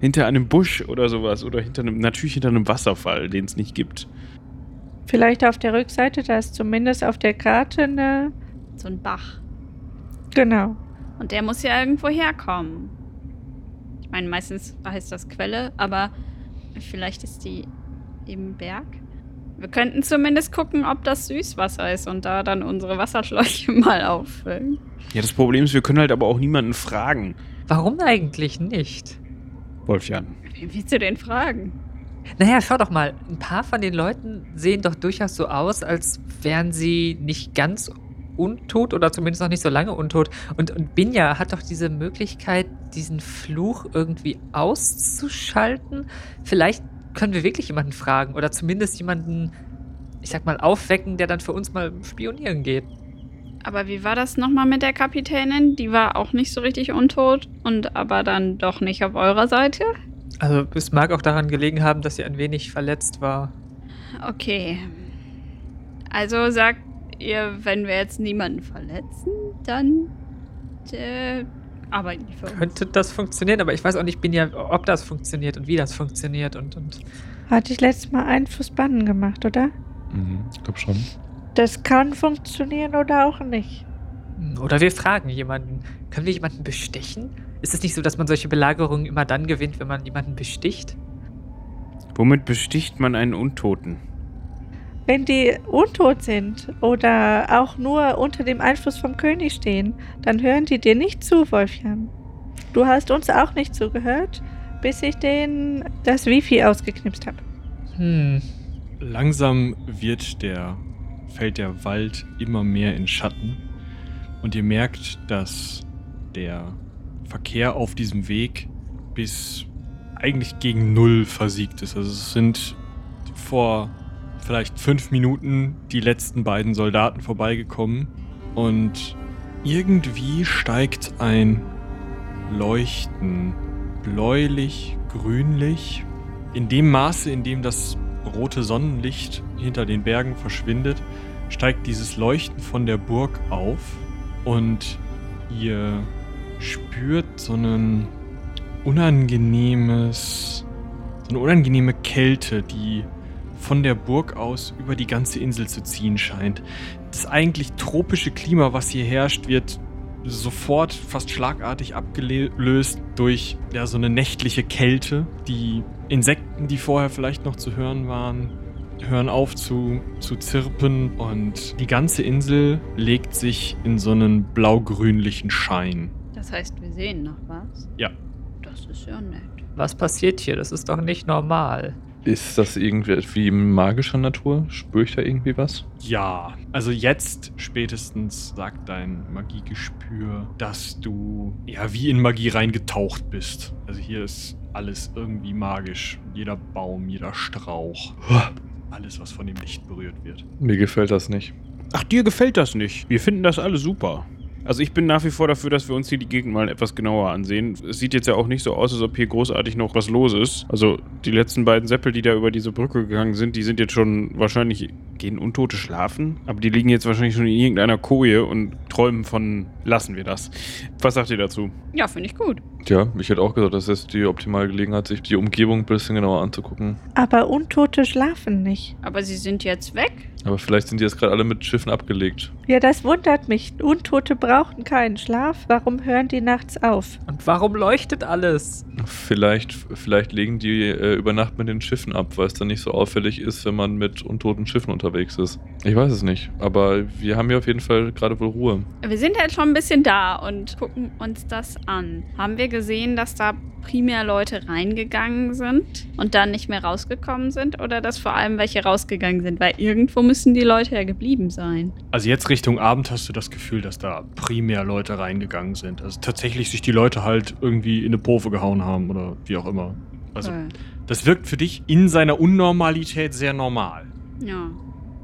Hinter einem Busch oder sowas. Oder hinter einem, natürlich hinter einem Wasserfall, den es nicht gibt. Vielleicht auf der Rückseite, da ist zumindest auf der Karte eine. So ein Bach. Genau. Und der muss ja irgendwo herkommen. Ich meine, meistens heißt das Quelle, aber vielleicht ist die im Berg. Wir könnten zumindest gucken, ob das Süßwasser ist und da dann unsere Wasserschläuche mal auffüllen. Ja, das Problem ist, wir können halt aber auch niemanden fragen. Warum eigentlich nicht? Wolfjan. Wen willst du denn fragen? Naja, schau doch mal. Ein paar von den Leuten sehen doch durchaus so aus, als wären sie nicht ganz untot oder zumindest noch nicht so lange untot. Und, und Binja hat doch diese Möglichkeit, diesen Fluch irgendwie auszuschalten. Vielleicht können wir wirklich jemanden fragen oder zumindest jemanden, ich sag mal, aufwecken, der dann für uns mal spionieren geht. Aber wie war das nochmal mit der Kapitänin? Die war auch nicht so richtig untot und aber dann doch nicht auf eurer Seite? Also es mag auch daran gelegen haben, dass sie ein wenig verletzt war. Okay. Also sagt ihr, wenn wir jetzt niemanden verletzen, dann äh, arbeiten die für uns. Könnte das funktionieren, aber ich weiß auch nicht, bin ja, ob das funktioniert und wie das funktioniert und, und Hatte ich letztes Mal Einfluss bannen gemacht, oder? Mhm, ich glaube schon. Das kann funktionieren oder auch nicht. Oder wir fragen jemanden. Können wir jemanden bestechen? Ist es nicht so, dass man solche Belagerungen immer dann gewinnt, wenn man jemanden besticht? Womit besticht man einen Untoten? Wenn die untot sind oder auch nur unter dem Einfluss vom König stehen, dann hören die dir nicht zu, Wolfjan. Du hast uns auch nicht zugehört, bis ich den das Wifi ausgeknipst habe. Hm. Langsam wird der, fällt der Wald immer mehr in Schatten und ihr merkt, dass der Verkehr auf diesem Weg bis eigentlich gegen Null versiegt ist. Also es sind vor vielleicht fünf Minuten die letzten beiden Soldaten vorbeigekommen und irgendwie steigt ein Leuchten bläulich, grünlich in dem Maße, in dem das rote Sonnenlicht hinter den Bergen verschwindet, steigt dieses Leuchten von der Burg auf und ihr spürt so ein unangenehmes, so eine unangenehme Kälte, die von der Burg aus über die ganze Insel zu ziehen scheint. Das eigentlich tropische Klima, was hier herrscht, wird sofort fast schlagartig abgelöst durch ja, so eine nächtliche Kälte. Die Insekten, die vorher vielleicht noch zu hören waren, hören auf zu, zu zirpen und die ganze Insel legt sich in so einen blau-grünlichen Schein. Das heißt, wir sehen noch was? Ja. Das ist ja nett. Was passiert hier? Das ist doch nicht normal. Ist das irgendwie magischer Natur? Spüre ich da irgendwie was? Ja, also jetzt spätestens sagt dein Magiegespür, dass du ja wie in Magie reingetaucht bist. Also hier ist alles irgendwie magisch. Jeder Baum, jeder Strauch. Alles, was von dem Licht berührt wird. Mir gefällt das nicht. Ach, dir gefällt das nicht. Wir finden das alle super. Also ich bin nach wie vor dafür, dass wir uns hier die Gegend mal etwas genauer ansehen. Es sieht jetzt ja auch nicht so aus, als ob hier großartig noch was los ist. Also die letzten beiden Seppel, die da über diese Brücke gegangen sind, die sind jetzt schon wahrscheinlich, gehen Untote schlafen? Aber die liegen jetzt wahrscheinlich schon in irgendeiner Koje und träumen von, lassen wir das. Was sagt ihr dazu? Ja, finde ich gut. Ja, ich hätte auch gesagt, das ist die optimale Gelegenheit, sich die Umgebung ein bisschen genauer anzugucken. Aber Untote schlafen nicht. Aber sie sind jetzt weg. Aber vielleicht sind die jetzt gerade alle mit Schiffen abgelegt. Ja, das wundert mich. Untote brauchen keinen Schlaf. Warum hören die nachts auf? Und warum leuchtet alles? Vielleicht, vielleicht legen die äh, über Nacht mit den Schiffen ab, weil es dann nicht so auffällig ist, wenn man mit untoten Schiffen unterwegs ist. Ich weiß es nicht. Aber wir haben hier auf jeden Fall gerade wohl Ruhe. Wir sind halt schon ein bisschen da und gucken uns das an. Haben wir gesehen, dass da primär Leute reingegangen sind und dann nicht mehr rausgekommen sind? Oder dass vor allem welche rausgegangen sind? Weil irgendwo müssen die Leute ja geblieben sein. Also jetzt Richtung Abend hast du das Gefühl, dass da primär Leute reingegangen sind. Also tatsächlich sich die Leute halt irgendwie in eine Pofe gehauen haben oder wie auch immer. Also, Okay. das wirkt für dich in seiner Unnormalität sehr normal. Ja.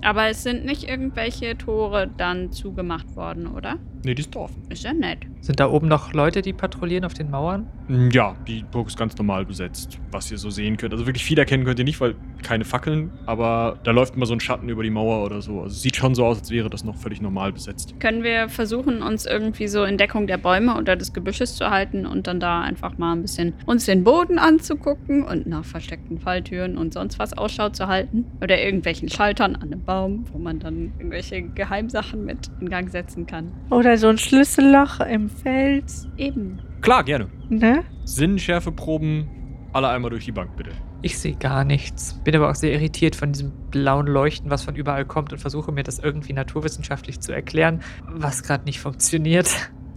Aber es sind nicht irgendwelche Tore dann zugemacht worden, oder? Nee, die ist offen. Ist ja nett. Sind da oben noch Leute, die patrouillieren auf den Mauern? Ja, die Burg ist ganz normal besetzt, was ihr so sehen könnt. Also wirklich viel erkennen könnt ihr nicht, weil keine Fackeln, aber da läuft immer so ein Schatten über die Mauer oder so. Also es sieht schon so aus, als wäre das noch völlig normal besetzt. Können wir versuchen, uns irgendwie so in Deckung der Bäume oder des Gebüsches zu halten und dann da einfach mal ein bisschen uns den Boden anzugucken und nach versteckten Falltüren und sonst was Ausschau zu halten? Oder irgendwelchen Schaltern an einem Baum, wo man dann irgendwelche Geheimsachen mit in Gang setzen kann? Oder so ein Schlüsselloch im Fels. Eben. Klar, gerne. Ne? Sinnschärfeproben, alle einmal durch die Bank, bitte. Ich sehe gar nichts. Bin aber auch sehr irritiert von diesem blauen Leuchten, was von überall kommt und versuche mir das irgendwie naturwissenschaftlich zu erklären, was gerade nicht funktioniert.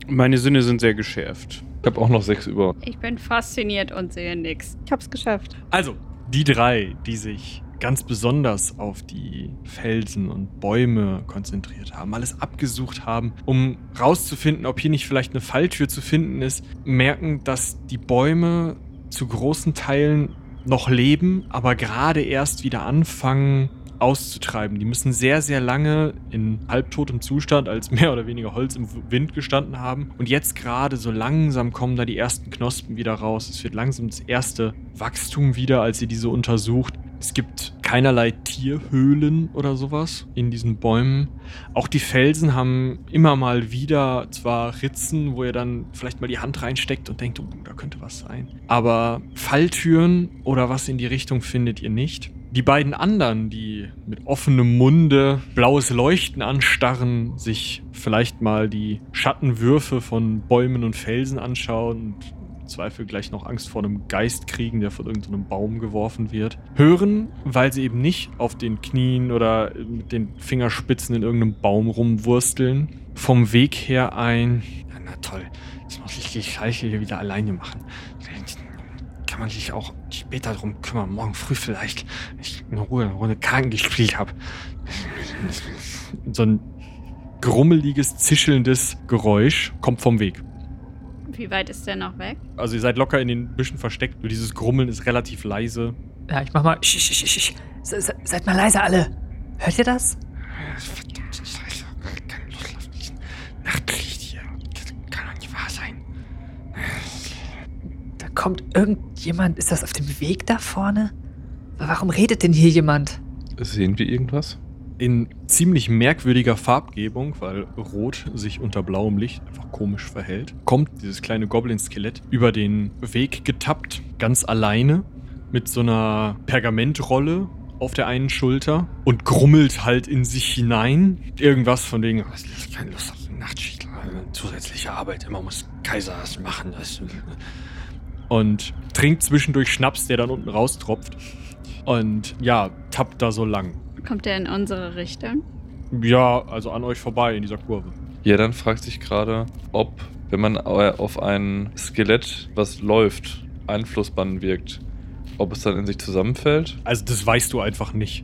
Meine Sinne sind sehr geschärft. Ich habe auch noch sechs über. Ich bin fasziniert und sehe nix. Ich hab's geschafft. Also, die drei, die sich ganz besonders auf die Felsen und Bäume konzentriert haben, alles abgesucht haben, um rauszufinden, ob hier nicht vielleicht eine Falltür zu finden ist, merken, dass die Bäume zu großen Teilen noch leben, aber gerade erst wieder anfangen auszutreiben. Die müssen sehr, sehr lange in halbtotem Zustand als mehr oder weniger Holz im Wind gestanden haben. Und jetzt gerade so langsam kommen da die ersten Knospen wieder raus. Es wird langsam das erste Wachstum wieder, als ihr diese untersucht. Es gibt keinerlei Tierhöhlen oder sowas in diesen Bäumen. Auch die Felsen haben immer mal wieder zwar Ritzen, wo ihr dann vielleicht mal die Hand reinsteckt und denkt, oh, da könnte was sein. Aber Falltüren oder was in die Richtung findet ihr nicht. Die beiden anderen, die mit offenem Munde blaues Leuchten anstarren, sich vielleicht mal die Schattenwürfe von Bäumen und Felsen anschauen und im Zweifel gleich noch Angst vor einem Geist kriegen, der von irgendeinem Baum geworfen wird, hören, weil sie eben nicht auf den Knien oder mit den Fingerspitzen in irgendeinem Baum rumwursteln, vom Weg her ein. Na toll, jetzt muss ich die Scheiße hier wieder alleine machen kann man sich auch später drum kümmern, morgen früh vielleicht, wenn ich in Ruhe eine Runde Karten gespielt habe. So ein grummeliges, zischelndes Geräusch kommt vom Weg. Wie weit ist der noch weg? Also ihr seid locker in den Büschen versteckt, nur dieses Grummeln ist relativ leise. Ja, ich mach mal. Sch, sch, sch, sch. Se- se- Seid mal leise alle. Hört ihr das? Auf diesen Nachtlicht hier. Das kann doch nicht wahr sein. Da kommt irgendjemand. Ist das auf dem Weg da vorne? Warum redet denn hier jemand? Sehen wir irgendwas? in ziemlich merkwürdiger Farbgebung, weil Rot sich unter blauem Licht einfach komisch verhält, kommt dieses kleine Goblin-Skelett über den Weg getappt, ganz alleine, mit so einer Pergamentrolle auf der einen Schulter und grummelt halt in sich hinein. Irgendwas von wegen, "Was, ich hab keine Lust auf eine Nachtschicht, zusätzliche Arbeit, immer muss Kaiser das machen. Das und trinkt zwischendurch Schnaps, der dann unten raustropft. Und ja, tappt da so lang. Kommt der in unsere Richtung? Ja, also an euch vorbei in dieser Kurve. Ja, dann fragt sich gerade, ob, wenn man auf ein Skelett, was läuft, Einflussband wirkt, ob es dann in sich zusammenfällt. Also das weißt du einfach nicht.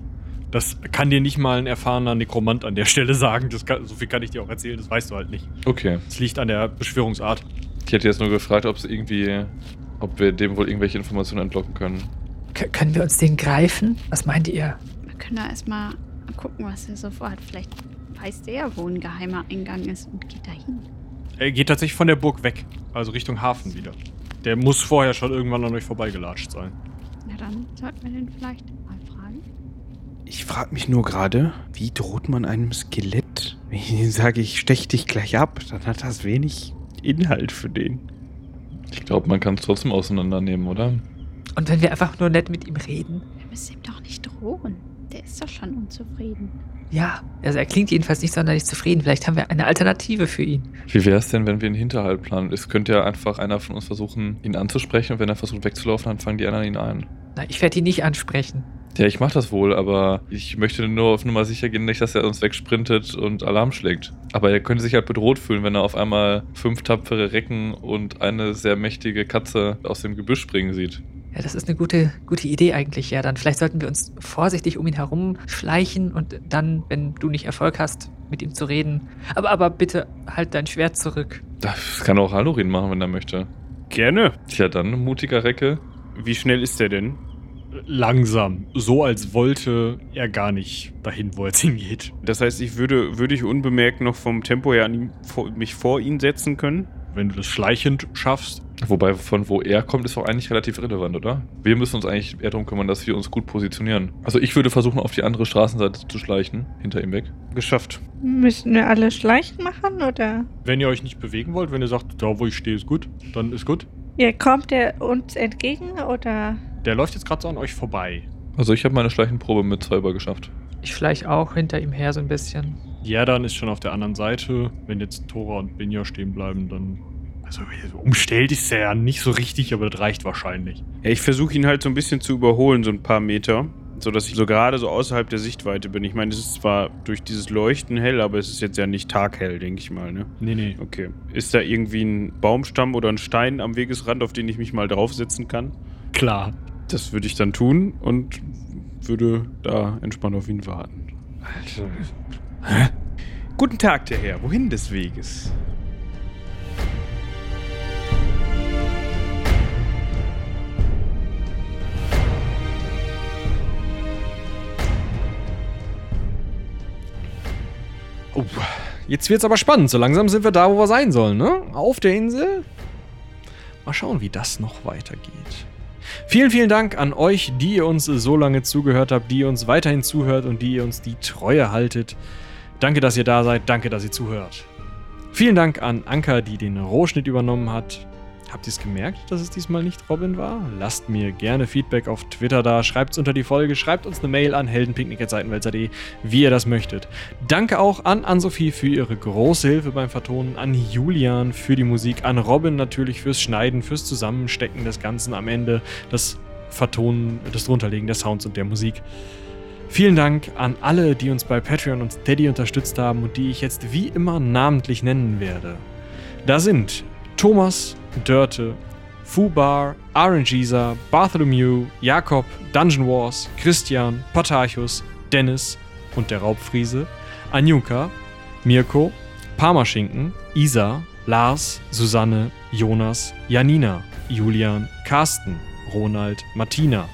Das kann dir nicht mal ein erfahrener Nekromant an der Stelle sagen. Das kann, so viel kann ich dir auch erzählen, das weißt du halt nicht. Okay. Es liegt an der Beschwörungsart. Ich hätte jetzt nur gefragt, ob es irgendwie, ob wir dem wohl irgendwelche Informationen entlocken können. K können wir uns den greifen? Was meint ihr? Wir können da erstmal gucken, was er so vorhat. Vielleicht weiß der, wo ein geheimer Eingang ist und geht da hin. Er geht tatsächlich von der Burg weg, also Richtung Hafen wieder. Der muss vorher schon irgendwann an euch vorbeigelatscht sein. Na dann sollten wir den vielleicht mal fragen. Ich frage mich nur gerade, wie droht man einem Skelett? Wenn ich ihm sage, ich stech dich gleich ab, dann hat das wenig Inhalt für den. Ich glaube, man kann es trotzdem auseinandernehmen, oder? Und wenn wir einfach nur nett mit ihm reden? Wir müssen ihm doch nicht drohen. Der ist doch schon unzufrieden. Ja, also er klingt jedenfalls nicht sonderlich zufrieden. Vielleicht haben wir eine Alternative für ihn. Wie wäre es denn, wenn wir einen Hinterhalt planen? Es könnte ja einfach einer von uns versuchen, ihn anzusprechen und wenn er versucht wegzulaufen, dann fangen die anderen ihn ein. Na, ich werde ihn nicht ansprechen. Ja, ich mach das wohl, aber ich möchte nur auf Nummer sicher gehen, nicht, dass er uns wegsprintet und Alarm schlägt. Aber er könnte sich halt bedroht fühlen, wenn er auf einmal fünf tapfere Recken und eine sehr mächtige Katze aus dem Gebüsch springen sieht. Ja, das ist eine gute, gute Idee eigentlich, ja. Dann vielleicht sollten wir uns vorsichtig um ihn herum schleichen und dann, wenn du nicht Erfolg hast, mit ihm zu reden. Aber, aber bitte halt dein Schwert zurück. Das kann auch Hallorin machen, wenn er möchte. Gerne. Tja, dann, mutiger Recke. Wie schnell ist der denn? Langsam. So als wollte er gar nicht dahin, wo er jetzt hingeht. Das heißt, ich würde, würde ich unbemerkt noch vom Tempo her an ihm, vor, mich vor ihn setzen können? Wenn du das schleichend schaffst. Wobei, von wo er kommt, ist doch eigentlich relativ irrelevant, oder? Wir müssen uns eigentlich eher darum kümmern, dass wir uns gut positionieren. Also ich würde versuchen, auf die andere Straßenseite zu schleichen, hinter ihm weg. Geschafft. Müssen wir alle schleichen machen oder? Wenn ihr euch nicht bewegen wollt, wenn ihr sagt, da wo ich stehe ist gut, dann ist gut. Ja, kommt er uns entgegen oder? Der läuft jetzt gerade so an euch vorbei. Also ich habe meine Schleichenprobe mit Cyber geschafft. Ich schleich auch hinter ihm her so ein bisschen. Jerdan ist schon auf der anderen Seite. Wenn jetzt Tora und Binja stehen bleiben, dann. Also umstellt ist er ja nicht so richtig, aber das reicht wahrscheinlich. Ja, ich versuche ihn halt so ein bisschen zu überholen, so ein paar Meter. So dass ich so gerade so außerhalb der Sichtweite bin. Ich meine, es ist zwar durch dieses Leuchten hell, aber es ist jetzt ja nicht taghell, denke ich mal, ne? Nee, nee. Okay. Ist da irgendwie ein Baumstamm oder ein Stein am Wegesrand, auf den ich mich mal draufsetzen kann? Klar. Das würde ich dann tun und würde da entspannt auf ihn warten. Also. Hä? Guten Tag, der Herr. Wohin des Weges? Oh, jetzt wird's aber spannend. So langsam sind wir da, wo wir sein sollen, ne? Auf der Insel. Mal schauen, wie das noch weitergeht. Vielen, vielen Dank an euch, die ihr uns so lange zugehört habt, die ihr uns weiterhin zuhört und die ihr uns die Treue haltet. Danke, dass ihr da seid. Danke, dass ihr zuhört. Vielen Dank an Anka, die den Rohschnitt übernommen hat. Habt ihr es gemerkt, dass es diesmal nicht Robin war? Lasst mir gerne Feedback auf Twitter da, schreibt es unter die Folge, schreibt uns eine Mail an heldenpicknick.seitenwälzer.de, wie ihr das möchtet. Danke auch an Ann-Sophie für ihre große Hilfe beim Vertonen, an Julian für die Musik, an Robin natürlich fürs Schneiden, fürs Zusammenstecken des Ganzen am Ende, das Vertonen, das Drunterlegen der Sounds und der Musik. Vielen Dank an alle, die uns bei Patreon und Steady unterstützt haben und die ich jetzt wie immer namentlich nennen werde. Da sind Thomas, Dörte, Fubar, RNGeser, Bartholomew, Jakob, Dungeon Wars, Christian, Potarchus, Dennis und der Raubfriese, Anjuka, Mirko, Parmaschinken, Isa, Lars, Susanne, Jonas, Janina, Julian, Carsten, Ronald, Martina,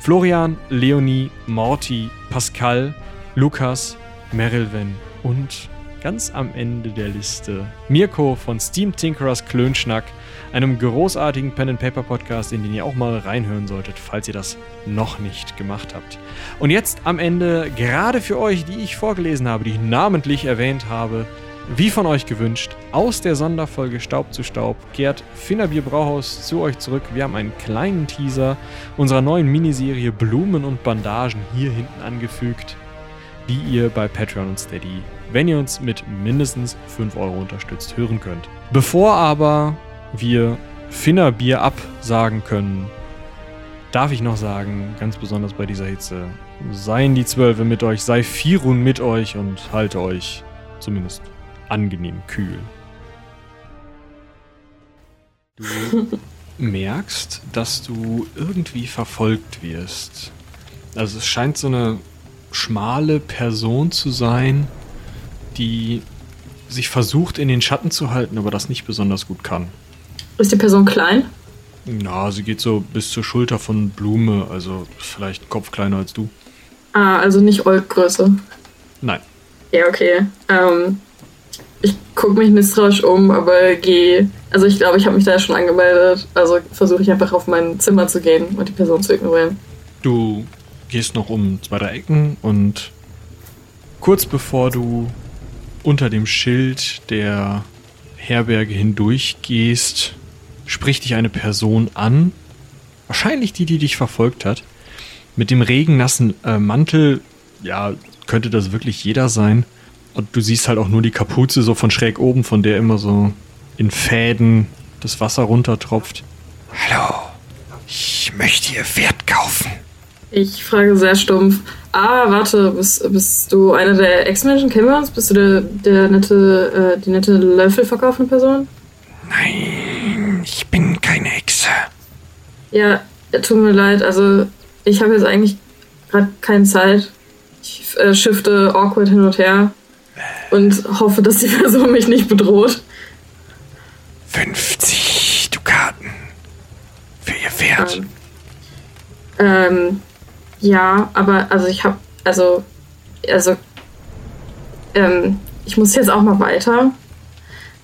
Florian, Leonie, Morty, Pascal, Lukas, Merilven und ganz am Ende der Liste Mirko von Steam Tinkerers Klönschnack, einem großartigen Pen and Paper Podcast, in den ihr auch mal reinhören solltet, falls ihr das noch nicht gemacht habt. Und jetzt am Ende, gerade für euch, die ich vorgelesen habe, die ich namentlich erwähnt habe, wie von euch gewünscht, aus der Sonderfolge Staub zu Staub kehrt Finnerbier Brauhaus zu euch zurück. Wir haben einen kleinen Teaser unserer neuen Miniserie Blumen und Bandagen hier hinten angefügt, die ihr bei Patreon und Steady, wenn ihr uns mit mindestens 5 Euro unterstützt, hören könnt. Bevor aber wir Finnerbier absagen können, darf ich noch sagen, ganz besonders bei dieser Hitze, seien die Zwölfe mit euch, sei Firun mit euch und halte euch zumindest angenehm kühl. Du merkst, dass du irgendwie verfolgt wirst. Also es scheint so eine schmale Person zu sein, die sich versucht in den Schatten zu halten, aber das nicht besonders gut kann. Ist die Person klein? Na, sie geht so bis zur Schulter von Blume, also vielleicht einen Kopf kleiner als du. Ah, also nicht Old-Größe. Nein. Ja, okay. Ähm, ich gucke mich misstrauisch um, aber gehe. Also ich glaube, ich habe mich da ja schon angemeldet. Also versuche ich einfach auf mein Zimmer zu gehen und die Person zu ignorieren. Du gehst noch um zwei, drei Ecken und kurz bevor du unter dem Schild der Herberge hindurchgehst, spricht dich eine Person an. Wahrscheinlich die, die dich verfolgt hat. Mit dem regennassen äh, Mantel, ja, könnte das wirklich jeder sein. Und du siehst halt auch nur die Kapuze so von schräg oben, von der immer so in Fäden das Wasser runtertropft. Hallo, ich möchte Ihr Pferd kaufen. Ich frage sehr stumpf. Ah, warte, bist, bist du einer der Ex-Menschen? Kennen wir uns? Bist du der, der nette, äh, die nette Löffel verkaufende Person? Nein, ich bin keine Hexe. Ja, tut mir leid. Also, ich habe jetzt eigentlich gerade keine Zeit. Ich äh, shifte awkward hin und her und hoffe, dass die Person mich nicht bedroht. 50 Dukaten für Ihr Pferd. Ähm, Ähm, ja, aber also ich habe, also, also, ähm, ich muss jetzt auch mal weiter.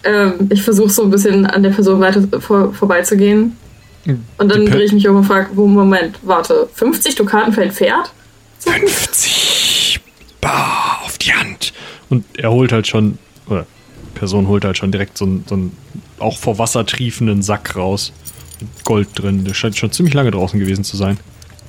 Ähm, ich versuche so ein bisschen an der Person weiter vor, vorbeizugehen. Und dann drehe ich mich um und frage, wo, Moment, warte, 50 Dukaten für ein Pferd? 50 Bar auf die Hand. Und er holt halt schon, oder Person holt halt schon direkt so einen, so einen auch vor Wasser triefenden Sack raus. Mit Gold drin. Der scheint schon ziemlich lange draußen gewesen zu sein.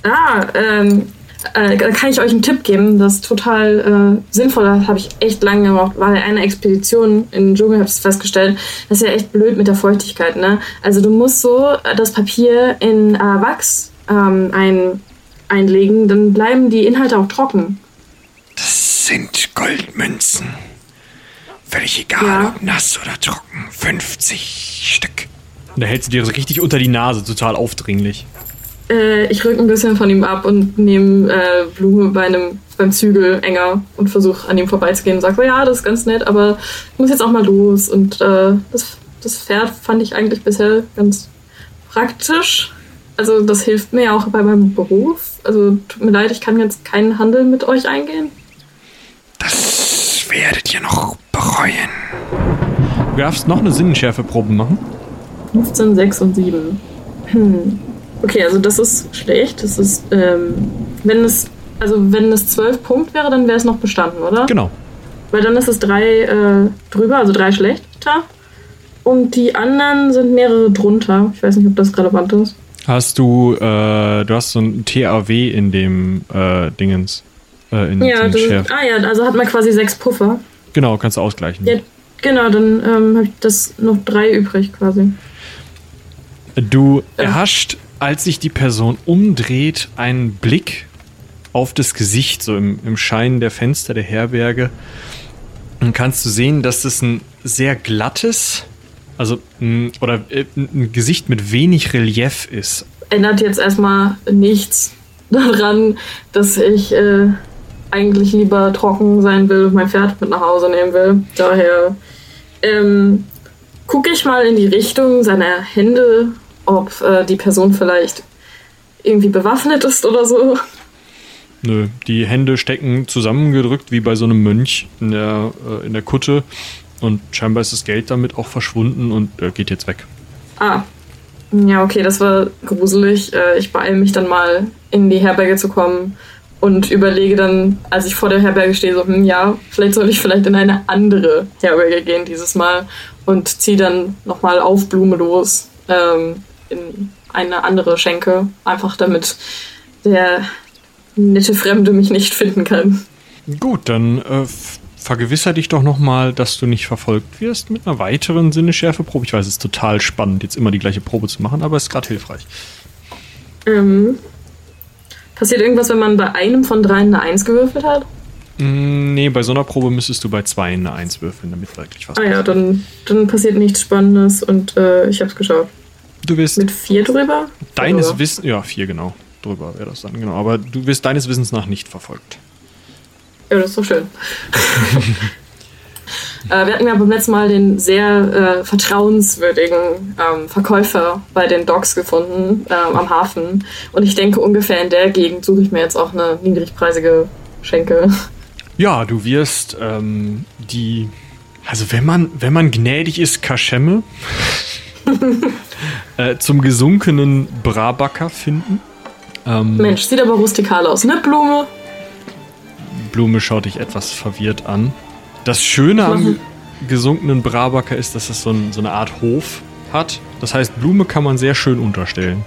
Ah, ähm, äh, da kann ich euch einen Tipp geben, das ist total äh, sinnvoll, das habe ich echt lange gemacht. War bei einer Expedition in den Dschungel, habe ich festgestellt, das ist ja echt blöd mit der Feuchtigkeit, ne? Also du musst so äh, das Papier in äh, Wachs ähm, ein, einlegen, dann bleiben die Inhalte auch trocken. Das sind Goldmünzen. Völlig egal, Ja. ob nass oder trocken. 50 Stück. Und er hält sie dir so richtig unter die Nase, total aufdringlich. Äh, ich rück ein bisschen von ihm ab und nehme äh, Blume bei einem, beim Zügel enger und versuche an ihm vorbeizugehen und sage so, ja, das ist ganz nett, aber ich muss jetzt auch mal los. Und äh, das, das Pferd fand ich eigentlich bisher ganz praktisch. Also das hilft mir ja auch bei meinem Beruf. Also tut mir leid, ich kann jetzt keinen Handel mit euch eingehen. Das werdet ihr noch bereuen. Du darfst noch eine Sinnenschärfeprobe machen. 15, 6 und 7. Hm. Okay, also das ist schlecht. Das ist, ähm, wenn es, also wenn es 12 Punkt wäre, dann wäre es noch bestanden, oder? Genau. Weil dann ist es drei äh, drüber, also drei schlechter. Und die anderen sind mehrere drunter. Ich weiß nicht, ob das relevant ist. Hast du, äh, du hast so ein TAW in dem äh, Dingens. Äh, in Ja, das, ah ja, also hat man quasi sechs Puffer. Genau, kannst du ausgleichen. Ja, genau, dann ähm, habe ich das noch drei übrig quasi. Du erhascht, als sich die Person umdreht, einen Blick auf das Gesicht, so im, im Schein der Fenster der Herberge. Dann kannst du sehen, dass das ein sehr glattes, also oder äh, ein Gesicht mit wenig Relief ist. Ändert jetzt erstmal nichts daran, dass ich äh, eigentlich lieber trocken sein will und mein Pferd mit nach Hause nehmen will. Daher ähm, gucke ich mal in die Richtung seiner Hände, ob äh, die Person vielleicht irgendwie bewaffnet ist oder so. Nö, die Hände stecken zusammengedrückt wie bei so einem Mönch in der, äh, in der Kutte. Und scheinbar ist das Geld damit auch verschwunden und äh, geht jetzt weg. Ah. Ja, okay, das war gruselig. Äh, Ich beeile mich dann mal, in die Herberge zu kommen und überlege dann, als ich vor der Herberge stehe, so, hm, ja, vielleicht sollte ich vielleicht in eine andere Herberge gehen dieses Mal und ziehe dann nochmal auf Blume los ähm, in eine andere Schenke, einfach damit der nette Fremde mich nicht finden kann. Gut, dann äh, vergewisser dich doch nochmal, dass du nicht verfolgt wirst mit einer weiteren Sinneschärfeprobe. Ich weiß, es ist total spannend, jetzt immer die gleiche Probe zu machen, aber es ist gerade hilfreich. Ähm, passiert irgendwas, wenn man bei einem von dreien eine Eins gewürfelt hat? Mm, nee, bei so einer Probe müsstest du bei zwei eine Eins würfeln, damit wirklich was Ah ja, passiert. dann, dann passiert nichts Spannendes und äh, ich hab's geschafft. Du wirst Mit vier drüber? deines. Wissens, ja, vier genau, drüber wäre das dann, genau, aber du wirst deines Wissens nach nicht verfolgt. Ja, das ist doch schön. äh, wir hatten ja beim letzten Mal den sehr äh, vertrauenswürdigen ähm, Verkäufer bei den Docks gefunden, ähm, am Hafen. Und ich denke, ungefähr in der Gegend suche ich mir jetzt auch eine niedrigpreisige Schenke. Ja, du wirst ähm, die, also wenn man, wenn man gnädig ist, Kaschemme äh, zum gesunkenen Brabacker finden. Ähm, Mensch, sieht aber rustikal aus, ne, Blume? Blume schaut dich etwas verwirrt an. Das Schöne am gesunkenen Brabacker ist, dass es so, ein, so eine Art Hof hat. Das heißt, Blume kann man sehr schön unterstellen.